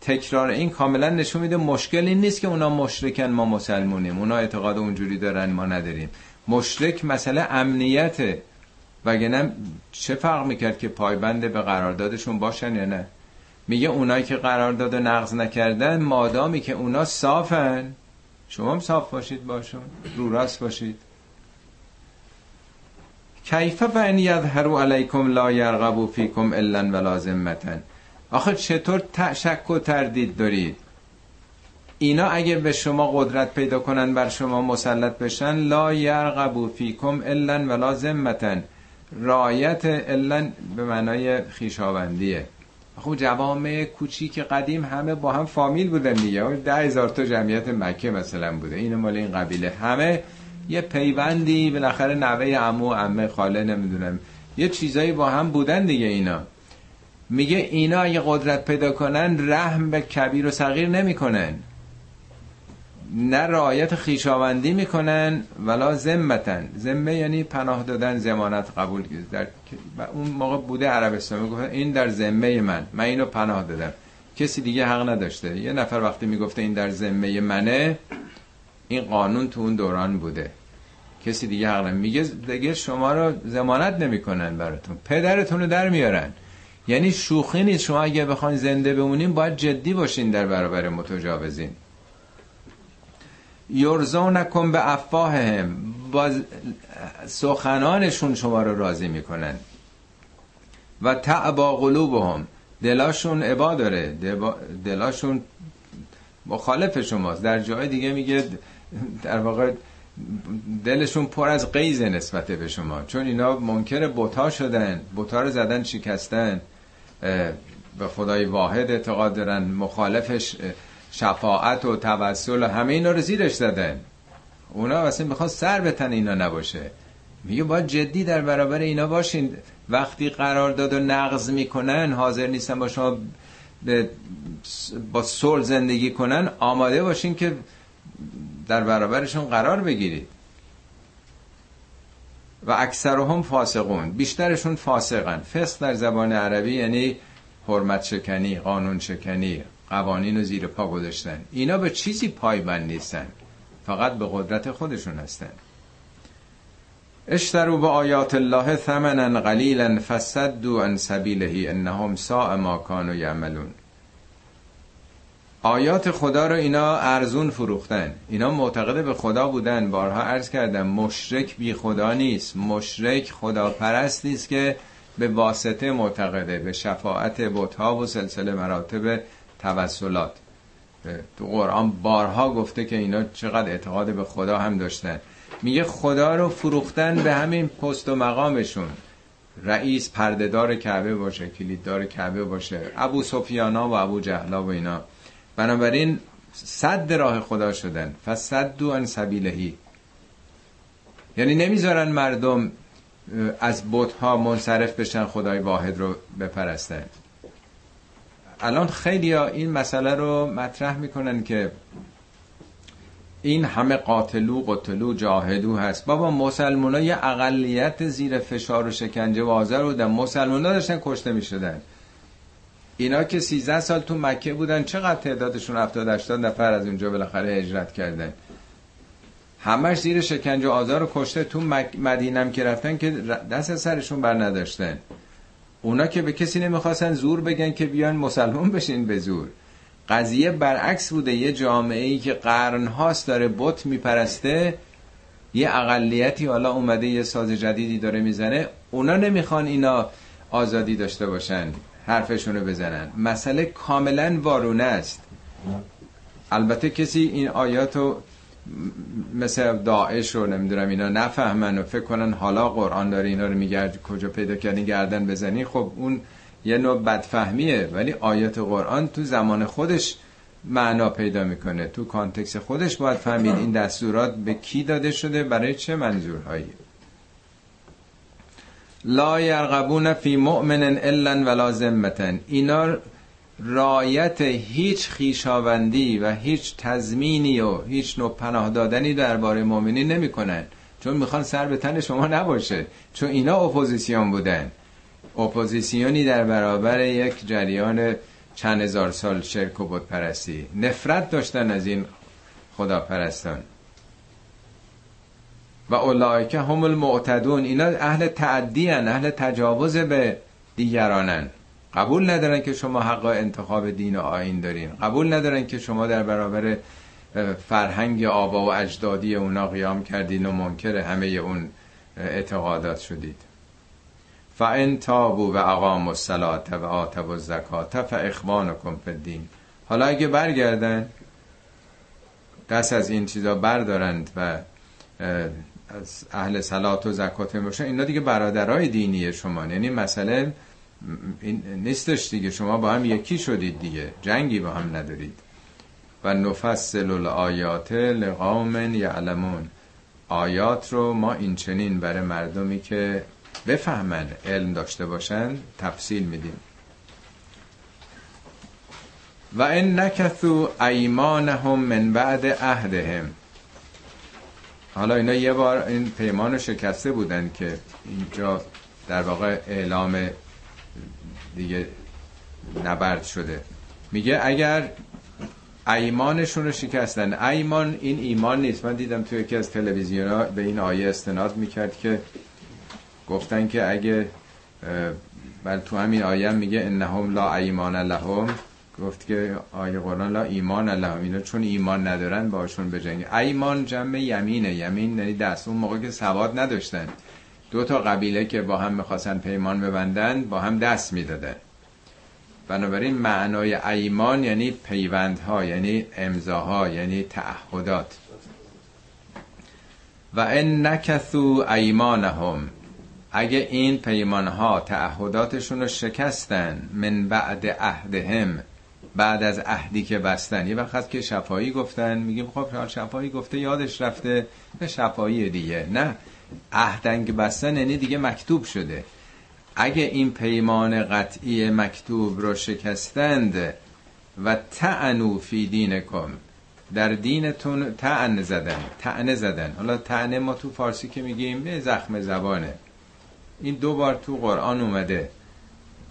[SPEAKER 1] تکرار این کاملا نشون میده مشکل این نیست که اونا مشرکن ما مسلمونیم. اونا اعتقاد اونجوری دارن ما نداریم. مشرک مسئله امنیته. وگرنه چه فرق می‌کرد که پایبند به قراردادشون باشن یا نه؟ میگه اونایی که قرارداد نقض نکردن مادامی که اونا صافن. شما هم صاف باشید باشون. رو راست باشید. کیف فان یظهروا علیکم لا یرغبوا فیکم الا ولا ذمتا آخه چطور شک و تردید دارید؟ اینا اگه به شما قدرت پیدا کنن بر شما مسلط بشن لا یرغبوا فیکم الا ولا ذمتا رایت الا به معنای خیشاوندیه. خب جوامع کوچیک قدیم همه با هم فامیل بودن دیگه. ده هزار تا جمعیت مکه مثلا بوده. این مال این قبیله. همه یه پیوندی بالاخره نوه عمو عمه خاله نمی‌دونم. یه چیزایی با هم بودن دیگه اینا. میگه اینا اگه قدرت پیدا کنن رحم به کبیر و صغیر نمی‌کنن. نه رعایت خیشاوندی می‌کنن ولا ذمتن. ذمه یعنی پناه دادن زمانت قبول در اون موقع بوده عربستان می‌گفت این در ذمه من. من اینو پناه دادم. کسی دیگه حق نداشته. یه نفر وقتی می‌گفته این در ذمه منه این قانون تو اون دوران بوده. کسی دیگه حق میگه دیگه شما رو زمانت نمی‌کنن براتون. پدرتون رو در میارن. یعنی شوخی نیست. شما اگه بخواین زنده بمونین باید جدی باشین در برابر متجاوزین. یرزو نکن به افواههم. با سخنانشون شما رو راضی می‌کنن. و تعبا قلوبهم. دلاشون عبا داره. دلاشون مخالف شماست. در جای دیگه میگه در واقع دلشون پر از قیز نسبت به شما. چون اینا منکر بوتا شدن. بوتا رو زدن شکستن. به خدای واحد اعتقاد دارن. مخالفش شفاعت و توسل و همه اینا رو زیرش زدن اونا اصلا می‌خواد سر به تن اینا نباشه. میگه باید جدی در برابر اینا باشین. وقتی قرار داد و نقض می‌کنن حاضر نیستن با شما با صلح زندگی کنن آماده باشین که در برابرشون قرار بگیرید. و اکثرهم فاسقون. بیشترشون فاسقن. فسق در زبان عربی یعنی حرمت شکنی قانون شکنی. قوانین رو زیر پا گذاشتن. اینا به چیزی پایبند نیستن. فقط به قدرت خودشون هستن. اشتروا با آیات الله ثمنا قلیلا فسدوا عن سبیله انهم ساء ما كانوا یعملون. آیات خدا رو اینا ارزون فروختن. اینا معتقد به خدا بودن. بارها عرض کردم مشرک بی خدا نیست. مشرک خدا پرست نیست که به واسطه معتقده به شفاعت بتها و سلسله مراتب توسلات. تو قرآن بارها گفته که اینا چقدر اعتقاد به خدا هم داشتن. میگه خدا رو فروختن به همین پست و مقامشون. رئیس پردهدار کعبه باشه کلیددار کعبه باشه ابو سفیانا و ابو جهلا و اینا. بنابراین صد راه خدا شدن. فصدو ان سبیلهی. یعنی نمی‌ذارن مردم از ها منصرف بشن خدای واحد رو بپرستن. الان خیلی ها این مسئله رو مطرح می‌کنن که این همه قاتلو قتلو جاهدو هست. بابا مسلمان ها اقلیت زیر فشار و شکنجه و آزار بودن. مسلمان ها داشتن کشته می‌شدن. اینا که 13 سال تو مکه بودن چقدر تعدادشون 70 80 نفر از اونجا بالاخره هجرت کردن؟ همش زیر شکنجه آزار و کشته تو مدینم که رفتن که دست سرشون بر نداشتن. اونا که به کسی نمی‌خواستن زور بگن که بیان مسلمان بشین به زور. قضیه برعکس بوده. یه جامعه ای که قرنهاست داره بت میپرسته یه اقلیتی حالا اومده یه ساز جدیدی داره می‌زنه اونا نمی‌خوان اینا آزادی داشته باشن حرفشونو بزنن. مسئله کاملا وارونه است. البته کسی این آیاتو مثل داعش رو نمی‌دونم اینا نفهمن و فکر کنن حالا قرآن داره اینا رو میگرد کجا پیدا کردی گردن بزنی. خب اون یه نوع بدفهمیه ولی آیات قرآن تو زمان خودش معنا پیدا می‌کنه. تو کانتکس خودش باید فهمید این دستورات به کی داده شده برای چه منظورهایی. لا یرغبون فی مؤمن الا ولا ذمتن. اینا رعایت هیچ خویشاوندی و هیچ تضمینی و هیچ نوع پناه دادنی درباره مؤمنین نمی‌کنن. چون می‌خوان سر به تن شما نباشه. چون اینا اپوزیسیون بودن. اپوزیسیونی در برابر یک جریان چند هزار سال شرک و بت پرستی نفرت داشتن از این خداپرستان. و اولئک هم المعتدون. اینا اهل تعدی. اهل تجاوز به دیگرانن. قبول ندارن که شما حق انتخاب دین و آین دارین. قبول ندارن که شما در برابر فرهنگ آبا و اجدادی اونا قیام کردین و منکر همه اون اعتقادات شدید. فان تابو و اقام الصلاه و آتوا الزکات فاخوانکم فی الدین حالا اگه برگردن دست از این چیزا بردارند و از اهل صلات و زکات باشن اینا دیگه برادرای دینی شما یعنی مسئله این نیستش دیگه. شما با هم یکی شدید دیگه. جنگی با هم ندارید. و نفصل الآیات لقوم یعلمون. آیات رو ما این چنین برای مردمی که بفهمن علم داشته باشن تفصیل میدیم. و ان نکثو ایمانهم من بعد عهدهم. حالا اینا یه بار این پیمان رو شکسته بودن که اینجا در واقع اعلام دیگه نبرد شده. میگه اگر ایمانشون رو شکستن. ایمان این ایمان نیست. من دیدم توی یکی از تلویزیون ها به این آیه استناد می‌کرد که گفتن که اگه بل تو همین آیه میگه انهم لا ایمان لهم. گفت که آیه قرآن لا ایمان لهم. اینا چون ایمان ندارن باشون بجنگ ایمان جمع یمینه. یمین یعنی دست. اون موقع که سواد نداشتن. دو تا قبیله که با هم می‌خواستن پیمان ببندن با هم دست می‌دادن. بنابراین معنای ایمان یعنی پیوندها یعنی امضاها یعنی تعهدات. و ان نکثو ایمانهم. اگه این پیمانها تعهداتشون رو شکستن من بعد عهدهم بعد از عهدی که بستن. یه وقت که شفایی گفتن میگیم خب شفایی گفته یادش رفته به شفایی دیگه نه. عهدنگ بستن یعنی دیگه مکتوب شده. اگه این پیمان قطعی مکتوب رو شکستند و تعنو فی دینکم در دینتون تعن زدن تعن زدن. حالا تعن ما تو فارسی که میگیم به زخم زبانه. این دو بار تو قرآن اومده.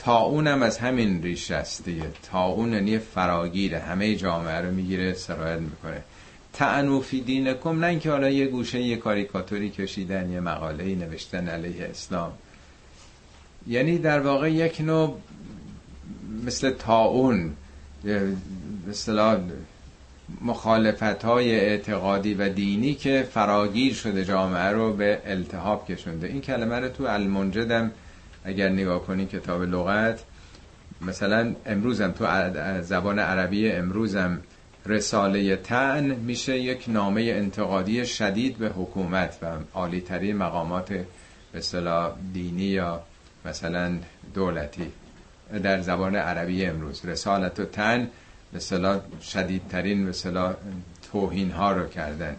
[SPEAKER 1] اونم از همین ریش است دیگه. اون یعنی فراگیره همه جامعه رو می‌گیره سرایت می‌کنه. تعنو فی دینکم نه اینکه حالا یه گوشه یه کاریکاتوری کشیدن یه مقاله نوشتن علیه اسلام. یعنی در واقع یک نوع مثل تاون مثلا مخالفت های اعتقادی و دینی که فراگیر شده جامعه رو به التحاب کشونده. این کلمه رو تو المنجدم اگر نگاه کنی کتاب لغت مثلا امروزم تو زبان عربی امروزم رساله تن میشه یک نامه انتقادی شدید به حکومت و عالیترین مقامات به دینی یا مثلا دولتی. در زبان عربی امروز رسالت و تن به شدیدترین به توهین ها رو کردن.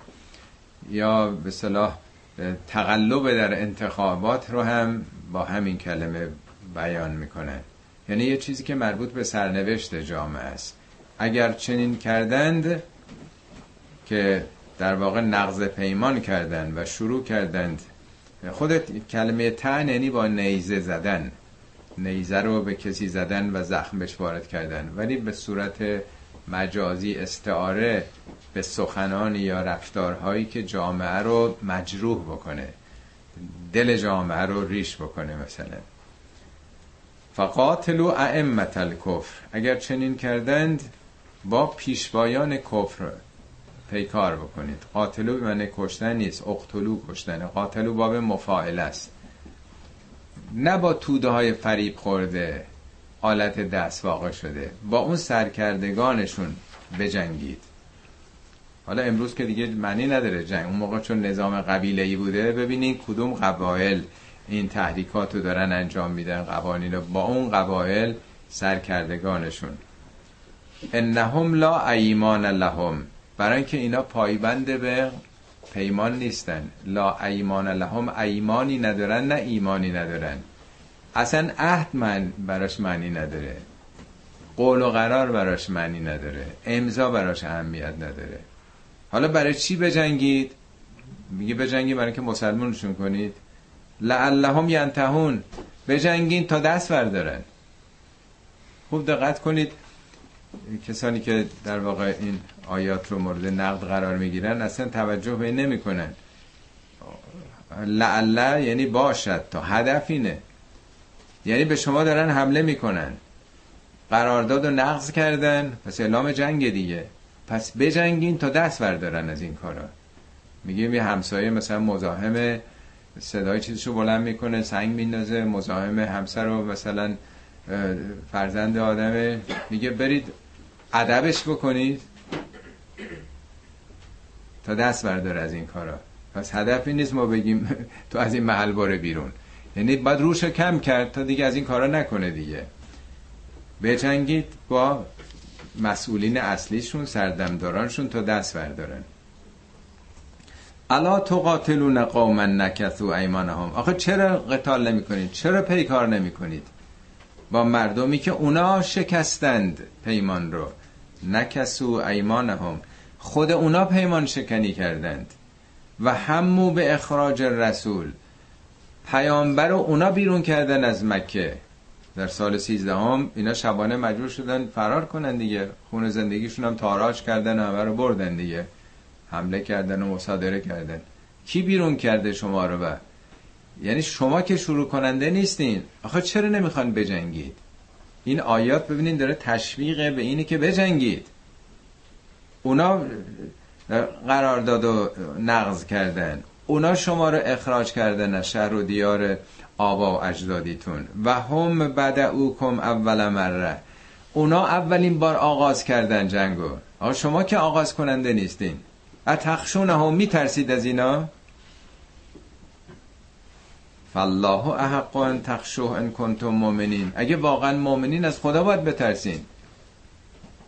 [SPEAKER 1] یا به صلاح تقلب در انتخابات رو هم با همین کلمه بیان می‌کنه یعنی یه چیزی که مربوط به سرنوشت جامعه است. اگر چنین کردند که در واقع نقض پیمان کردند و شروع کردند. خود کلمه تن یعنی با نیزه زدن. نیزه رو به کسی زدن و زخم بهش وارد کردن. ولی به صورت مجازی استعاره به سخنان یا رفتارهایی که جامعه رو مجروح بکنه. دل جامعه رو ریش بکنه مثلا. فقاتلو ائمه الکفر اگر چنین کردند با پیشوایان کفر پیکار بکنید. قاتلو به معنی کشتن نیست. اقتلو کشتن. قاتلو باب مفاعل است. نه با توده های فریب خورده حالت دست واقع شده. با اون سرکردگانشون بجنگید. حالا امروز که دیگه معنی نداره جنگ. اون موقع چون نظام قبیله ای بوده ببینین کدوم قبایل این تحریکات رو دارن انجام میدن قوانین رو با اون قبایل سرکردگانشون. انهم لا ایمان لهم. برای اینکه اینا پایبند به پیمان نیستن. لا ایمان لهم ایمانی ندارن نه ایمانی ندارن. اصلا عهد من براش معنی نداره. قول و قرار براش معنی نداره. امضا براش اهمیت نداره. حالا برای چی بجنگید؟ میگه بجنگید برای که مسلمونشون کنید. لعلهم ینتهون. بجنگین تا دست بردارن. خوب دقت کنید. کسانی که در واقع این آیات رو مورد نقد قرار می‌گیرن اصلا توجه به نمی‌کنن. لعله یعنی باشد تا هدف اینه. یعنی به شما دارن حمله می‌کنن. قرارداد و نقض کردن پس اعلام جنگ دیگه. پس بجنگین تا دست بردارن از این کارا. میگیم یه همسایه مثلا مزاحم صدای چیزشو بلند می‌کنه سنگ میندازه مزاحم همسر رو مثلا فرزند آدمه. میگه برید ادبش بکنید. تا دست بردار از این کارا. پس هدفی نیست ما بگیم تو از این محل باره بیرون. یعنی باید روش کم کرد تا دیگه از این کارا نکنه دیگه. بجنگید با مسئولین اصلیشون سردمدارانشون تا دست بردارن. الا تقاتلون قوما نکثوا ایمانهم. آخه چرا قتال نمی کنید چرا پیکار نمی کنید با مردمی که اونا شکستند پیمان رو. نکسو ایمانهم. خود اونا پیمان شکنی کردند. و همو به اخراج رسول پیامبر رو اونا بیرون کردن از مکه. در سال 13 هم اینا شبانه مجبور شدن فرار کنن دیگه. خون زندگیشون هم تاراج کردن همه رو بردن دیگه. حمله کردن و مصادره کردن. کی بیرون کرده شما رو و؟ یعنی شما که شروع کننده نیستین. آخه چرا نمی‌خوان بجنگید؟ این آیات ببینین داره تشویق به اینی که بجنگید. اونا قرارداد و نقض کردن. اونا شما رو اخراج کردن از شهر و دیار آبا و اجدادیتون. و هم بدعوکم اول مره. اونا اولین بار آغاز کردن جنگو. آقا شما که آغاز کننده نیستین. اتخشون هم میترسید از اینا؟ فالله احق ان تخشوه ان کنتم مؤمنین. اگه واقعا مؤمنین از خدا باید بترسین.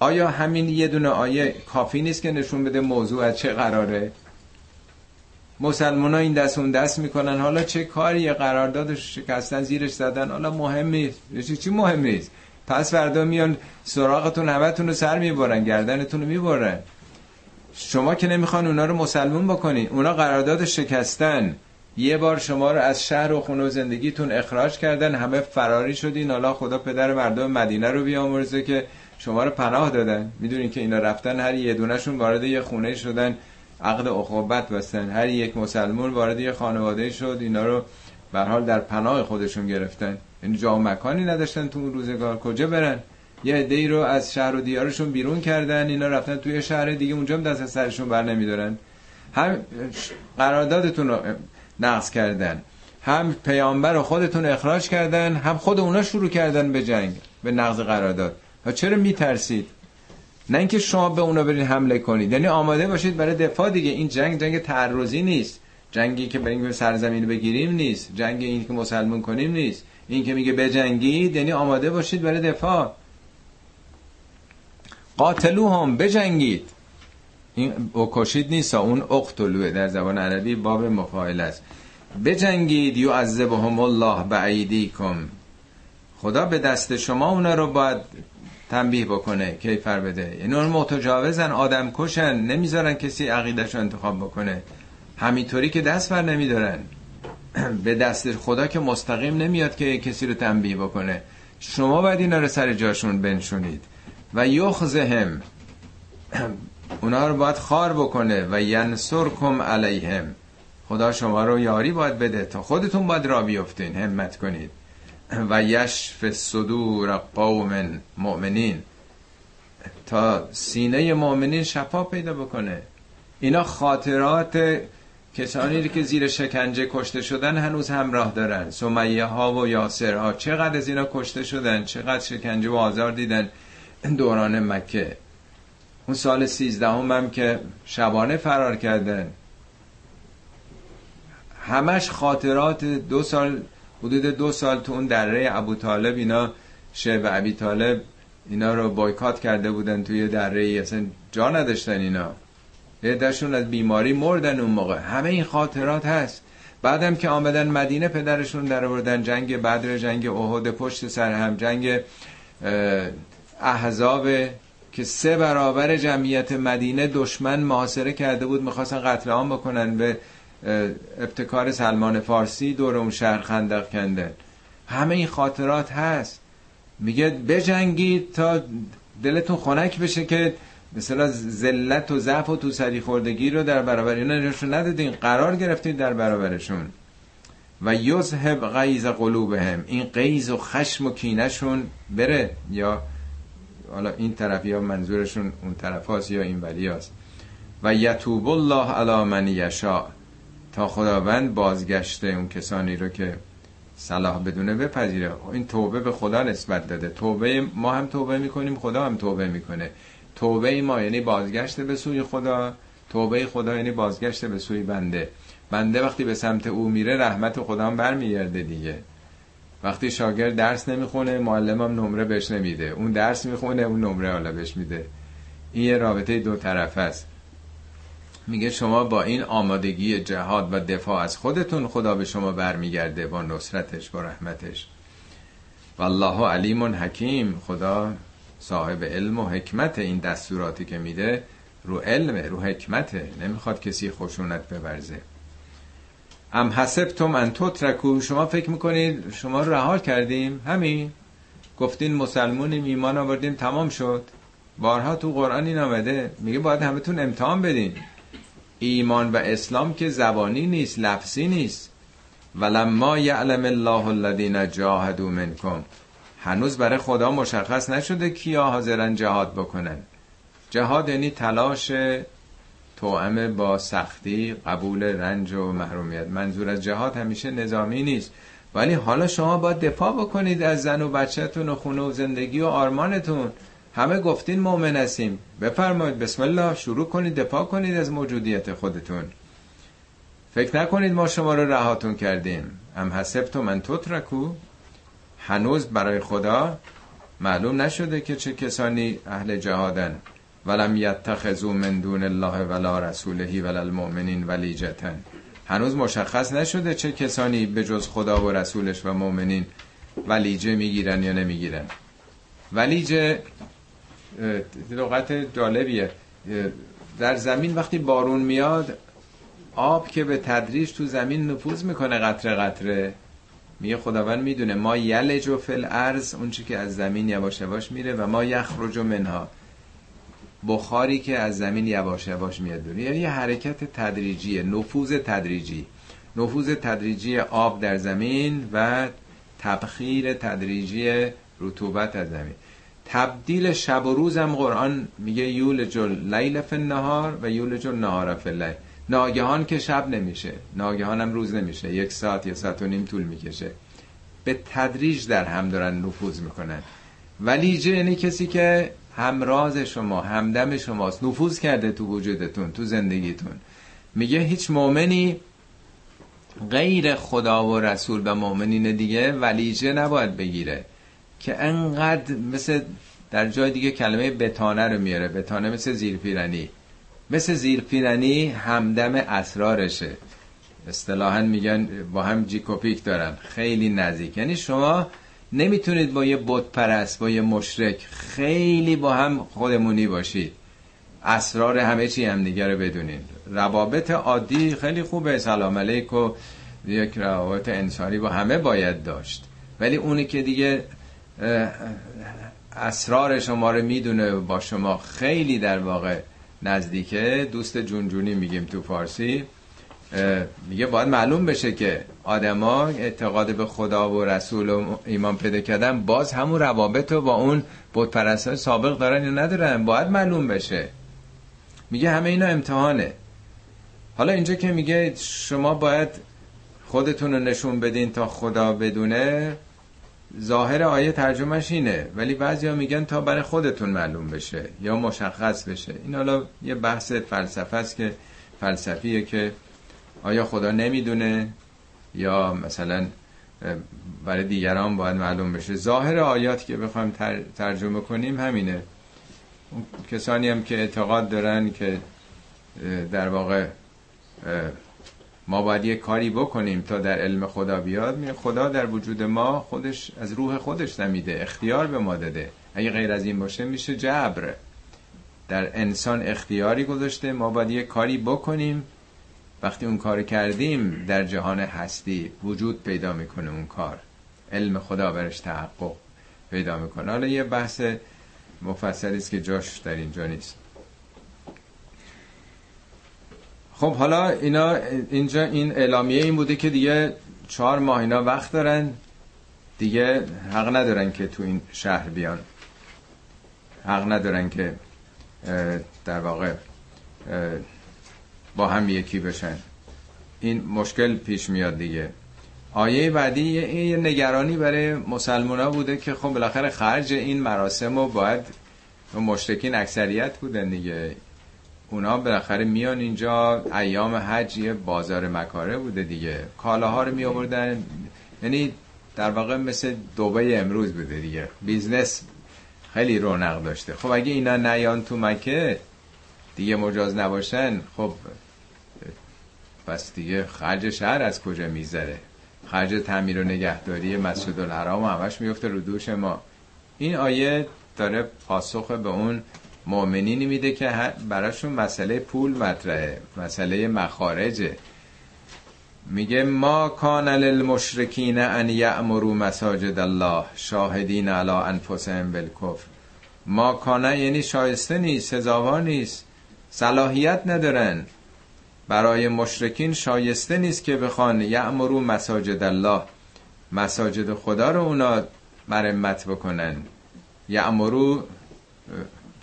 [SPEAKER 1] آیا همین یه دونه آیه کافی نیست که نشون بده موضوع از چه قراره؟ مسلمان ها این دست اون دست می‌کنن. حالا چه کاری؟ قرارداد شکستن زیرش زدن. حالا مهم نیست. چی مهم نیست؟ پس فردا میان سراغتون همتون رو سر می‌برن گردنتون رو می‌برن. شما که نمی‌خوان اونا رو مسلمون بکنین. اونا قرارداد شکستن. یه بار شما رو از شهر و خونه و زندگیتون اخراج کردن همه فراری شدین. حالا خدا پدر مردم مدینه رو بیامرزه که شما رو پناه دادن. می‌دونین که اینا رفتن هر یه دونشون وارد یه خونه شدن. عقد اخوبت بستن. هر یک مسلمون وارد یه خانواده شد. اینا رو به حال در پناه خودشون گرفتن. یعنی جا و مکانی نداشتن تو اون روزگار. کجا برن؟ یه عده رو از شهر و دیارشون بیرون کردن. اینا رفتن توی شهر دیگه. اونجا هم دست سرشون بر نمیدارن. هم قراردادتون رو نقض کردن. هم پیامبر خودتون اخراج کردن هم خود اونا شروع کردن به جنگ به نقض قرارداد. و چرا میترسید؟ نه اینکه شما به اونا برین حمله کنید. یعنی آماده باشید برای دفاع دیگه. این جنگ جنگ تعرضی نیست. جنگی که بریم سرزمین بگیریم نیست. جنگ این که مسلمان کنیم نیست. این که میگه بجنگید یعنی آماده باشید برای دفاع. قاتلو هم بجنگید. این اوکشید نیست اون اقتلوه در زبان عربی باب مفاعل است. بجنگید یو عذبهم الله بعیدیکم خدا به دست شما اونا رو باید تنبیه بکنه. کیفر بده. این اون متجاوزن آدم کشن نمی‌ذارن کسی عقیدش انتخاب بکنه. همینطوری که دست بر نمیدارن. به دست خدا که مستقیم نمیاد که کسی رو تنبیه بکنه. شما باید اینا رو سر جاشون بنشونید. و یخزهم. اونا رو باید خار بکنه و ینصرکم علیهم. خدا شما رو یاری باید بده تا خودتون باید را بیفتین. همت کنید. و یشف صدور قوم مؤمنین. تا سینه مؤمنین شفا پیدا بکنه. اینا خاطرات کسانی که زیر شکنجه کشته شدن هنوز همراه دارن. سمیه ها و یاسر ها چقدر از اینا کشته شدن؟ چقدر شکنجه و آزار دیدن؟ دوران مکه. اون سال سیزدهم هم که شبانه فرار کردن همش خاطرات دو سال حدود دو سال تو اون دره ابو طالب اینا شب ابی طالب اینا رو بایکات کرده بودن توی دره ای. اصلا جا نداشتن اینا. عدهشون از بیماری مردن اون موقع. همه این خاطرات هست. بعدم که آمدن مدینه پدرشون در آوردن جنگ بدر جنگ احد پشت سر هم جنگ احزاب که سه برابر جمعیت مدینه دشمن محاصره کرده بود می‌خواستن قتل عام بکنن به ابتکار سلمان فارسی دور اون شهر خندق کندن همه این خاطرات هست. میگه بجنگید تا دلتون خنک بشه که مثلا ذلت و ضعف و تو سری خوردگی رو در برابر اینا نشون ندادین. قرار گرفتید در برابرشون. و یذهب غیظ قلوبهم. این غیظ و خشم و کینهشون بره یا حالا این طرف یا منظورشون اون طرف هاست یا این ولی هاست. و یتوب الله علی من یشا تا خداوند بازگشته اون کسانی رو که صلاح بدونه بپذیره. این توبه به خدا نسبت داده. توبه ما هم توبه می‌کنیم خدا هم توبه می‌کنه. توبه ما یعنی بازگشت به سوی خدا. توبه خدا یعنی بازگشت به سوی بنده. بنده وقتی به سمت او میره رحمت خدا هم برمیگرده دیگه. وقتی شاگرد درس نمی‌خونه معلمم نمره بهش نمیده. اون درس می‌خونه اون نمره حالا بهش میده. این یه رابطه دو طرف است. میگه شما با این آمادگی جهاد و دفاع از خودتون خدا به شما برمیگرده با نصرتش با رحمتش. والله علیم حکیم. خدا صاحب علم و حکمت این دستوراتی که میده رو علمه رو حکمته نمی‌خواد کسی خشونت ببرزه. ام حسبتم ان تترکو. شما فکر می‌کنید شما رها کردیم؟ همین. گفتین مسلمونیم ایمان آوردیم تمام شد. بارها تو قرآن این آمده. میگه باید همتون امتحان بدین. ایمان و اسلام که زبانی نیست لفظی نیست. ولما یعلم الله الذین جاهدوا منکم. هنوز برای خدا مشخص نشده کیا حاضرن جهاد بکنن. جهاد یعنی تلاش توأم با سختی قبول رنج و محرومیت. منظور از جهاد همیشه نظامی نیست. ولی حالا شما باید دفاع بکنید از زن و بچهتون و خونه و زندگی و آرمانتون. همه گفتین مؤمن هستیم. بفرمایید بسم الله شروع کنید دفاع کنید از موجودیت خودتون. فکر نکنید ما شما رو رهاتون کردیم. ام حسبتم من تترکو. هنوز برای خدا معلوم نشده که چه کسانی اهل جهادن. ولم یتخذو من دون الله ولا رسوله ولا المؤمنین ولیجتن. هنوز مشخص نشده چه کسانی به جز خدا و رسولش و مؤمنین ولیجه می‌گیرن یا نمی‌گیرن. ولیجه لغت جالبیه. در زمین وقتی بارون میاد آب که به تدریج تو زمین نفوذ می‌کنه قطره قطره میگه خداوند می‌دونه ما یلج و فل ارز اون چی که از زمین یواش یواش میره و ما یخرج منها. بخاری که از زمین یواش یواش میاد بیرون. یعنی یه حرکت تدریجیه نفوذ تدریجی. نفوذ تدریجی آب در زمین و تبخیر تدریجی رطوبت از زمین. تبدیل شب و روز هم قرآن میگه یولج لیل فی النهار و یولج النهار فی اللیل. ناگهان که شب نمیشه. ناگهان هم روز نمیشه. یک ساعت یا ساعت و نیم طول می‌کشه. به تدریج در هم دارن نفوذ می‌کنن. ولی یعنی کسی که همراز شما همدم شماست. نفوذ کرده تو وجودتون تو زندگیتون. میگه هیچ مؤمنی غیر خدا و رسول و مؤمنین دیگه ولیجه نباید بگیره که انقدر مثل در جای دیگه کلمه بتانه رو میاره. بتانه مثل زیرپیرنی مثل زیرپیرنی همدم اسرارشه. اصطلاحا میگن با هم جیکوپیک دارن. خیلی نزدیک. یعنی شما نمی‌تونید با یه بت پرست با یه مشرک خیلی با هم خودمونی باشید. اسرار همه چی هم دیگه رو بدونید. روابط عادی خیلی خوبه. سلام علیک و یک روابط انسانی با همه باید داشت. ولی اونی که دیگه اسرار شما رو می‌دونه با شما خیلی در واقع نزدیکه. دوست جونجونی میگیم تو فارسی. میگه باید معلوم بشه که آدما اعتقاد به خدا و رسول و ایمان پیدا کردن باز همون روابط رو با اون بت سابق دارن یا ندارن؟ باید معلوم بشه. میگه همه اینا امتحانه. حالا اینجا که میگه شما باید خودتون رو نشون بدین تا خدا بدونه ظاهر آیه ترجمهش اینه. ولی بعضیا میگن تا برای خودتون معلوم بشه یا مشخص بشه. این حالا یه بحث فلسفه است که فلسفیه که آیا خدا نمی‌دونه؟ یا مثلا برای دیگران باید معلوم بشه. ظاهر آیات که بخوایم ترجمه کنیم همینه. اون کسانی هم که اعتقاد دارن که در واقع ما باید یه کاری بکنیم تا در علم خدا بیاد خدا در وجود ما خودش از روح خودش نمیده اختیار به ما داده. اگه غیر از این باشه میشه جبر. در انسان اختیاری گذاشته ما باید یه کاری بکنیم وقتی اون کار کردیم در جهان هستی وجود پیدا می‌کنه اون کار. علم خدا برش تحقق پیدا می‌کنه. حالا یه بحث مفصلی است که جاش در اینجا نیست. خب حالا اینا اینجا این اعلامیه این بوده که دیگه چهار ماه اینا وقت دارن دیگه حق ندارن که تو این شهر بیان. حق ندارن که در واقع با هم یکی بشن. این مشکل پیش میاد دیگه. آیه بعدی یه نگرانی برای مسلمان ها بوده که خب بالاخره خرج این مراسم رو باید مشتکین اکثریت بودن دیگه. اونا بالاخره میان اینجا ایام حج یه بازار مکاره بوده دیگه. کالاها رو می آوردن یعنی در واقع مثل دوبی امروز بوده دیگه. business خیلی رونق داشته. خب اگه اینا نیان تو مکه دیگه مجاز نباشن خب پس دیگه خرج شهر از کجا می‌ذاره خرج تعمیر و نگهداری مسجد الحرام همش میفته رو دوش ما. این آیه داره پاسخ به اون مؤمنینی میده که براشون مسئله پول مطرحه مسئله مخارجه. میگه ما کان للمشرکین ان یأمروا مساجد الله شاهدین علی انفسهم بالکفر. ما کانه یعنی شایسته نیست سزاوار نیست صلاحیت ندارن. برای مشرکین شایسته نیست که بخوان یعمرو مساجد الله. مساجد خدا رو اونا مرمت بکنن. یعمرو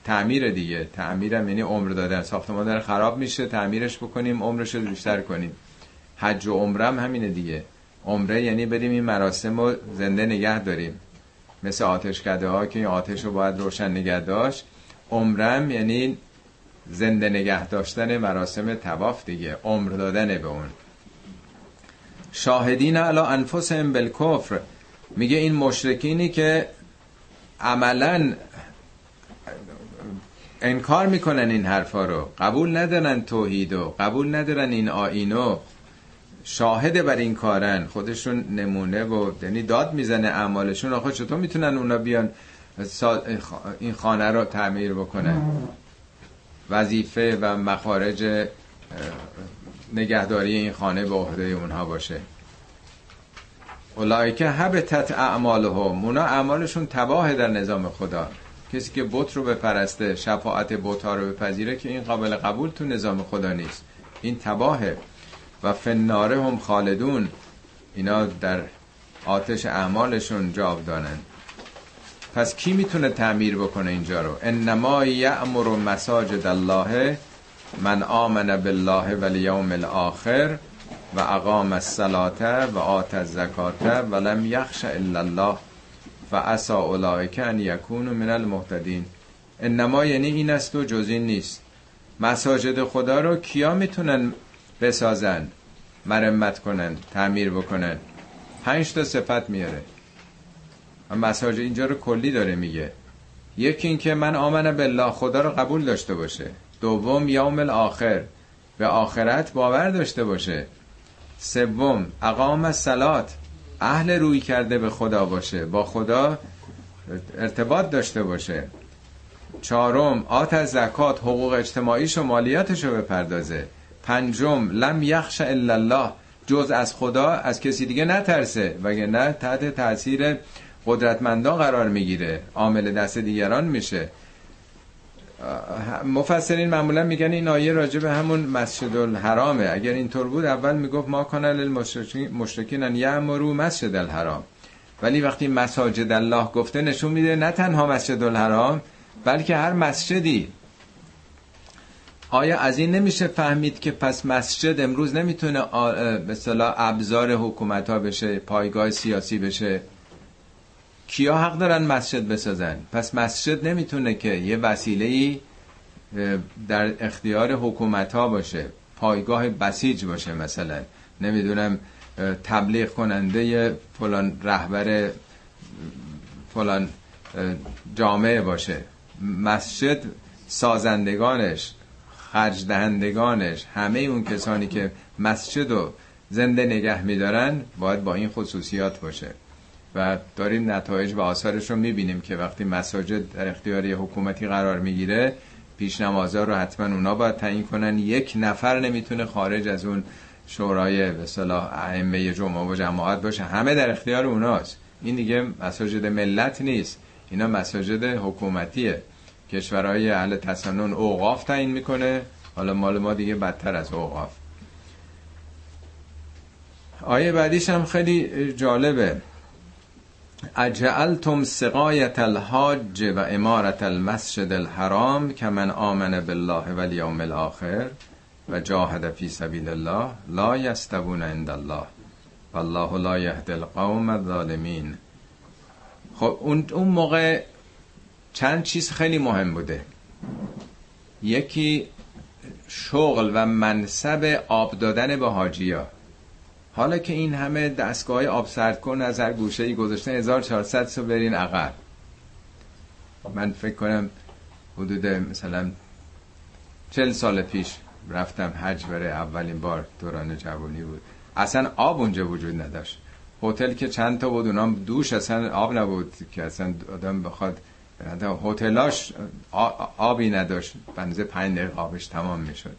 [SPEAKER 1] تعمیر دیگه. تعمیرم یعنی عمر دادن. ساختمان داره خراب میشه تعمیرش بکنیم عمرش رو بیشتر کنیم. حج و عمرم همینه دیگه. عمره یعنی بریم این مراسم رو زنده نگه داریم. مثل آتش کده ها که این آتش رو باید روشن نگه داشت. عمرم یعنی زنده نگه داشتن مراسم تواف دیگه عمر دادن به اون. شاهدین علا انفسهم بالکفر. میگه این مشرکینی که عملا انکار می‌کنن این حرفا رو. قبول ندارن توحید و قبول ندارن این آینو شاهد بر این کارن. خودشون نمونه و یعنی داد می‌زنه اعمالشون. آخه چطور می‌تونن اونا بیان این خانه رو تعمیر بکنن؟ وظیفه و مخارج نگهداری این خانه به عهده اونها باشه. اولایکه حبتت اعمالهم. اونا اعمالشون تباه در نظام خدا. کسی که بت رو بپرسته شفاعت بت ها رو بپذیره که این قابل قبول تو نظام خدا نیست. این تباهه. و فناره هم خالدون. اینا در آتش اعمالشون جاودانن. پس کی می‌تونه تعمیر بکنه اینجا رو؟ انما یعمر مساجد الله من آمن بالله و الیوم الاخر و اقام الصلاه و آت الزکات و لم یخش الا الله و اسا اولئک ان یکونوا من المهتدین. انما یعنی این است و جز این نیست. مساجد خدا رو کیا می‌تونن بسازن؟ مرمت کنن تعمیر بکنن. پنج تا صفت میاره. مساج اینجا رو کلی داره میگه. یکی این که من آمن بالله خدا رو قبول داشته باشه. دوم یوم الاخر به آخرت باور داشته باشه. سوم اقام سلات اهل روی کرده به خدا باشه با خدا ارتباط داشته باشه. چهارم آت از زکات حقوق اجتماعیش و مالیاتش رو بپردازه. پنجم لم یخش الا الله جز از خدا از کسی دیگه نترسه نه تحت تاثیر قدرتمندان قرار می‌گیره. عامل دست دیگران میشه. مفسرین معمولا میگن این آیه راجع به همون مسجد الحرامه اگر اینطور بود اول می‌گفت ما کانال المشرکین ان یعمرو مسجد الحرام ولی وقتی مساجد الله گفته نشون میده نه تنها مسجد الحرام بلکه هر مسجدی. آیا از این نمیشه فهمید که پس مسجد امروز نمی‌تونه به ابزار حکومت ها بشه پایگاه سیاسی بشه؟ کیا حق دارن مسجد بسازن؟ پس مسجد نمی‌تونه که یه وسیله در اختیار حکومت ها باشه پایگاه بسیج باشه مثلا. نمی‌دونم تبلیغ کننده فلان رهبر فلان جامعه باشه. مسجد سازندگانش خرج دهندگانش همه اون کسانی که مسجد رو زنده نگه میدارن باید با این خصوصیات باشه. و داریم نتایج و آثارش رو می‌بینیم که وقتی مساجد در اختیاری حکومتی قرار می‌گیره پیش نمازا رو حتما اونا باید تعیین کنن. یک نفر نمی‌تونه خارج از اون شورای به صلاح ائمه جمعه و جماعت باشه. همه در اختیار اوناست. این دیگه مساجد ملت نیست. اینا مساجد حکومتیه. کشورهای اهل تسنن اوقاف تعیین می‌کنه. حالا مال ما دیگه بدتر از اوقاف. آیه بعدیش هم خیلی جالبه. اجعلتم سقایت الحاج و امارت المسجد الحرام که من آمن بالله و الیوم الاخر و جاهد فی سبیل الله لا یستبون عند الله والله لا یهد القوم الظالمین. خب اون, موقع چند چیز خیلی مهم بوده. یکی شغل و منصب آب دادن به حاجیا حالا که این همه دستگاه آب سرد کن از هر گوشه ای گذاشته 1400 سو برین عقب. من فکر کنم حدود مثلا 40 سال پیش رفتم حج برای اولین بار دوران جوانی بود. اصلا آب اونجا وجود نداشت. هتل که چند تا بود اونام دوش اصلا آب نبود که اصلا آدم بخواد هتلاش آبی نداشت. بنزه پنج دقیقه آبش تمام می‌شد.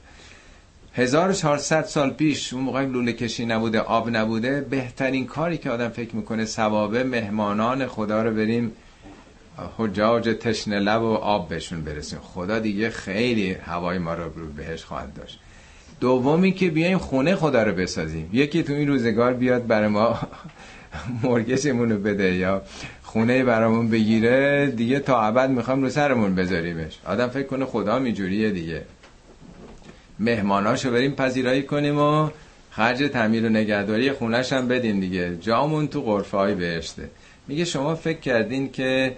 [SPEAKER 1] 1400 سال پیش اون موقع لوله کشی نبوده آب نبوده بهترین کاری که آدم فکر می‌کنه ثوابه مهمانان خدا رو بریم حجاج تشنه لب و آب بهشون برسیم. خدا دیگه خیلی هوای ما رو بهش خواهد داشت. دومی که بیایم خونه خدا رو بسازیم. یکی تو این روزگار بیاد برای ما مرگشمون رو بده یا خونه برامون بگیره دیگه تا ابد می‌خوام رو سرمون بذاریمش. آدم فکر کنه خدا میجوریه دیگه. مهماناشو بریم پذیرایی کنیم و خرج تعمیر و نگهداری خونش هم بدیم دیگه. جامون تو غرفه های بهشته. میگه شما فکر کردین که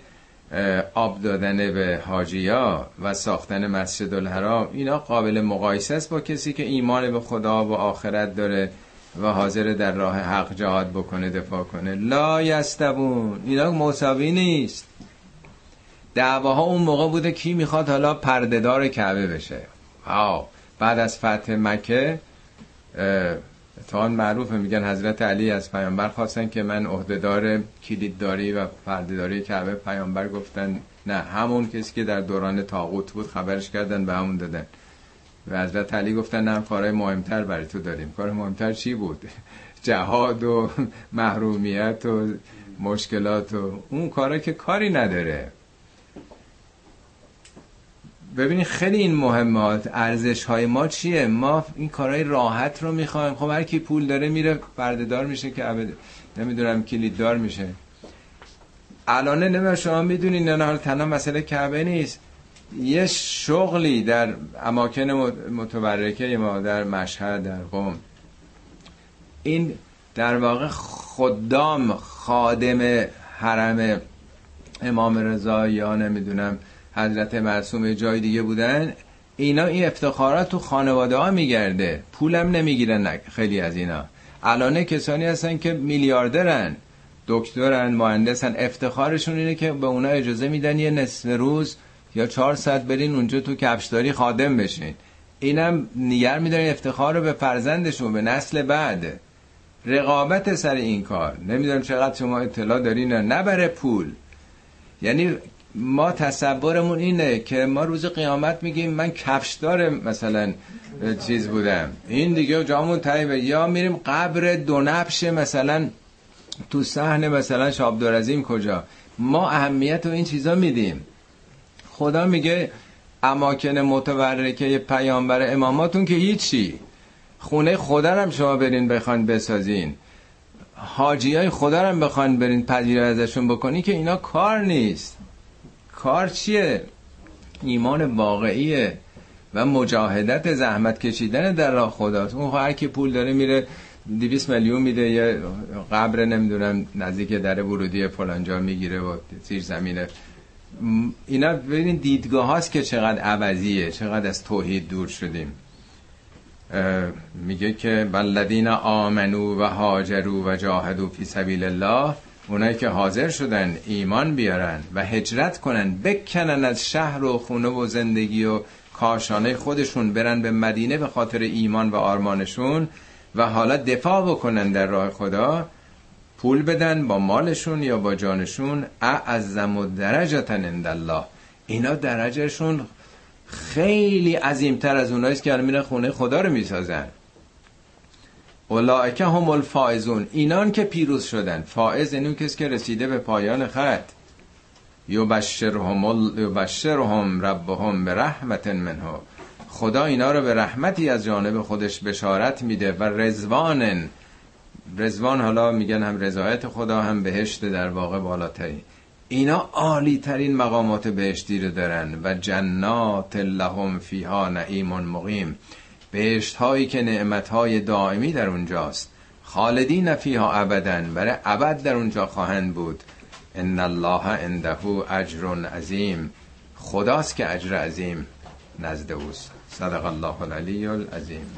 [SPEAKER 1] آب دادن به حاجیا و ساختن مسجد الحرام اینا قابل مقایسه است با کسی که ایمان به خدا و آخرت داره و حاضر در راه حق جهاد بکنه دفاع کنه؟ لا یستبون اینا مساوی نیست. دعواها اون موقع بوده کی می‌خواد حالا پردهدار کعبه بشه؟ آه. بعد از فتح مکه اتحان معروف میگن حضرت علی از پیامبر خواستن که من عهدهدار کلیدداری و پردهداری کعبه پیامبر گفتن. نه همون کسی که در دوران تاغوت بود خبرش کردن به همون دادن. و حضرت علی گفتن نه کارهای مهمتر برای تو داریم. کار مهمتر چی بود؟ جهاد و محرومیت و مشکلات و اون کارا که کاری نداره. ببینید خیلی این مهمات ارزش های ما چیه؟ ما این کارهای راحت رو می‌خوایم. خب هر کی پول داره میره پردهدار میشه که عبد... نمی‌دونم کلیددار میشه. الان نمی‌دونم شما می‌دونین نه حال تنها مسئله کعبه نیست. یه شغلی در اماکن متبرکه ما در مشهد در قوم این در واقع خدام خادم حرم امام رضا یا نمی‌دونم حضرت معصوم جای دیگه بودن اینا این افتخارات تو خانواده ها میگرده. پولم نمی‌گیرن خیلی از اینا. الان کسانی هستن که میلیاردرن. دکترن مهندسن. افتخارشون اینه که به اونا اجازه میدن یه نصف روز یا چهار ساعت برین اونجا تو کفشداری خادم بشین. اینم نیگر میدارین افتخار رو به فرزندشون به نسل بعد. رقابت سر این کار. نمی‌دونم چقدر شما اطلاع دارین نه برای پول. یعنی ما تصورمون اینه که ما روز قیامت میگیم من کفشدار مثلا چیز بودم. این دیگه جامون تایبه یا میریم قبر دو نبش مثلا تو صحن مثلا شابدارزیم کجا. ما اهمیت رو این چیزا میدیم. خدا میگه اماکن متورکه پیامبر اماماتون که هیچی. خونه خدا هم شما برین بخوان بسازین. حاجی های خدا هم بخوان برین پذیره ازشون بکنی که اینا کار نیست. کار چیه؟ ایمان واقعیه و مجاهدت زحمت کشیدن در راه خداست. اون هر کی پول داره میره 200 میلیون میده یه قبر نمی‌دونم نزدیک در ورودی فلانجا می‌گیره و زیر زمینه. اینا ببینید دیدگاه هاست که چقدر عوضیه چقدر از توحید دور شدیم. میگه که بلدین آمنو و هاجرو و جاهدو فی سبیل الله اونایی که حاضر شدن ایمان بیارن و هجرت کنن بکنن از شهر و خونه و زندگی و کاشانه خودشون برن به مدینه به خاطر ایمان و آرمانشون و حالا دفاع بکنن در راه خدا پول بدن با مالشون یا با جانشون اعظم و درجتن عند الله اینا درجهشون خیلی عظیمتر از اوناییست که میرن خونه خدا رو می‌سازن. اولائک هم الفائزون. اینان که پیروز شدن. فائز اینون کسی که رسیده به پایان خط. یبشرهم یبشرهم ربهم به رحمت منه خدا اینا رو به رحمتی از جانب خودش بشارت میده و رزوان رزوان حالا میگن هم رضایت خدا هم بهشت در واقع بالاتری. اینا عالی ترین مقامات بهشتی رو دارن و جنات لهم فیها نعیم مقیم. بهشت هایی که نعمت های دائمی در اونجاست. خالدین فیها ابدا برای ابد در اونجا خواهند بود. ان الله عنده اجر عظیم. خداست که اجر عظیم. نزد اوست. صدق الله العلی العظیم.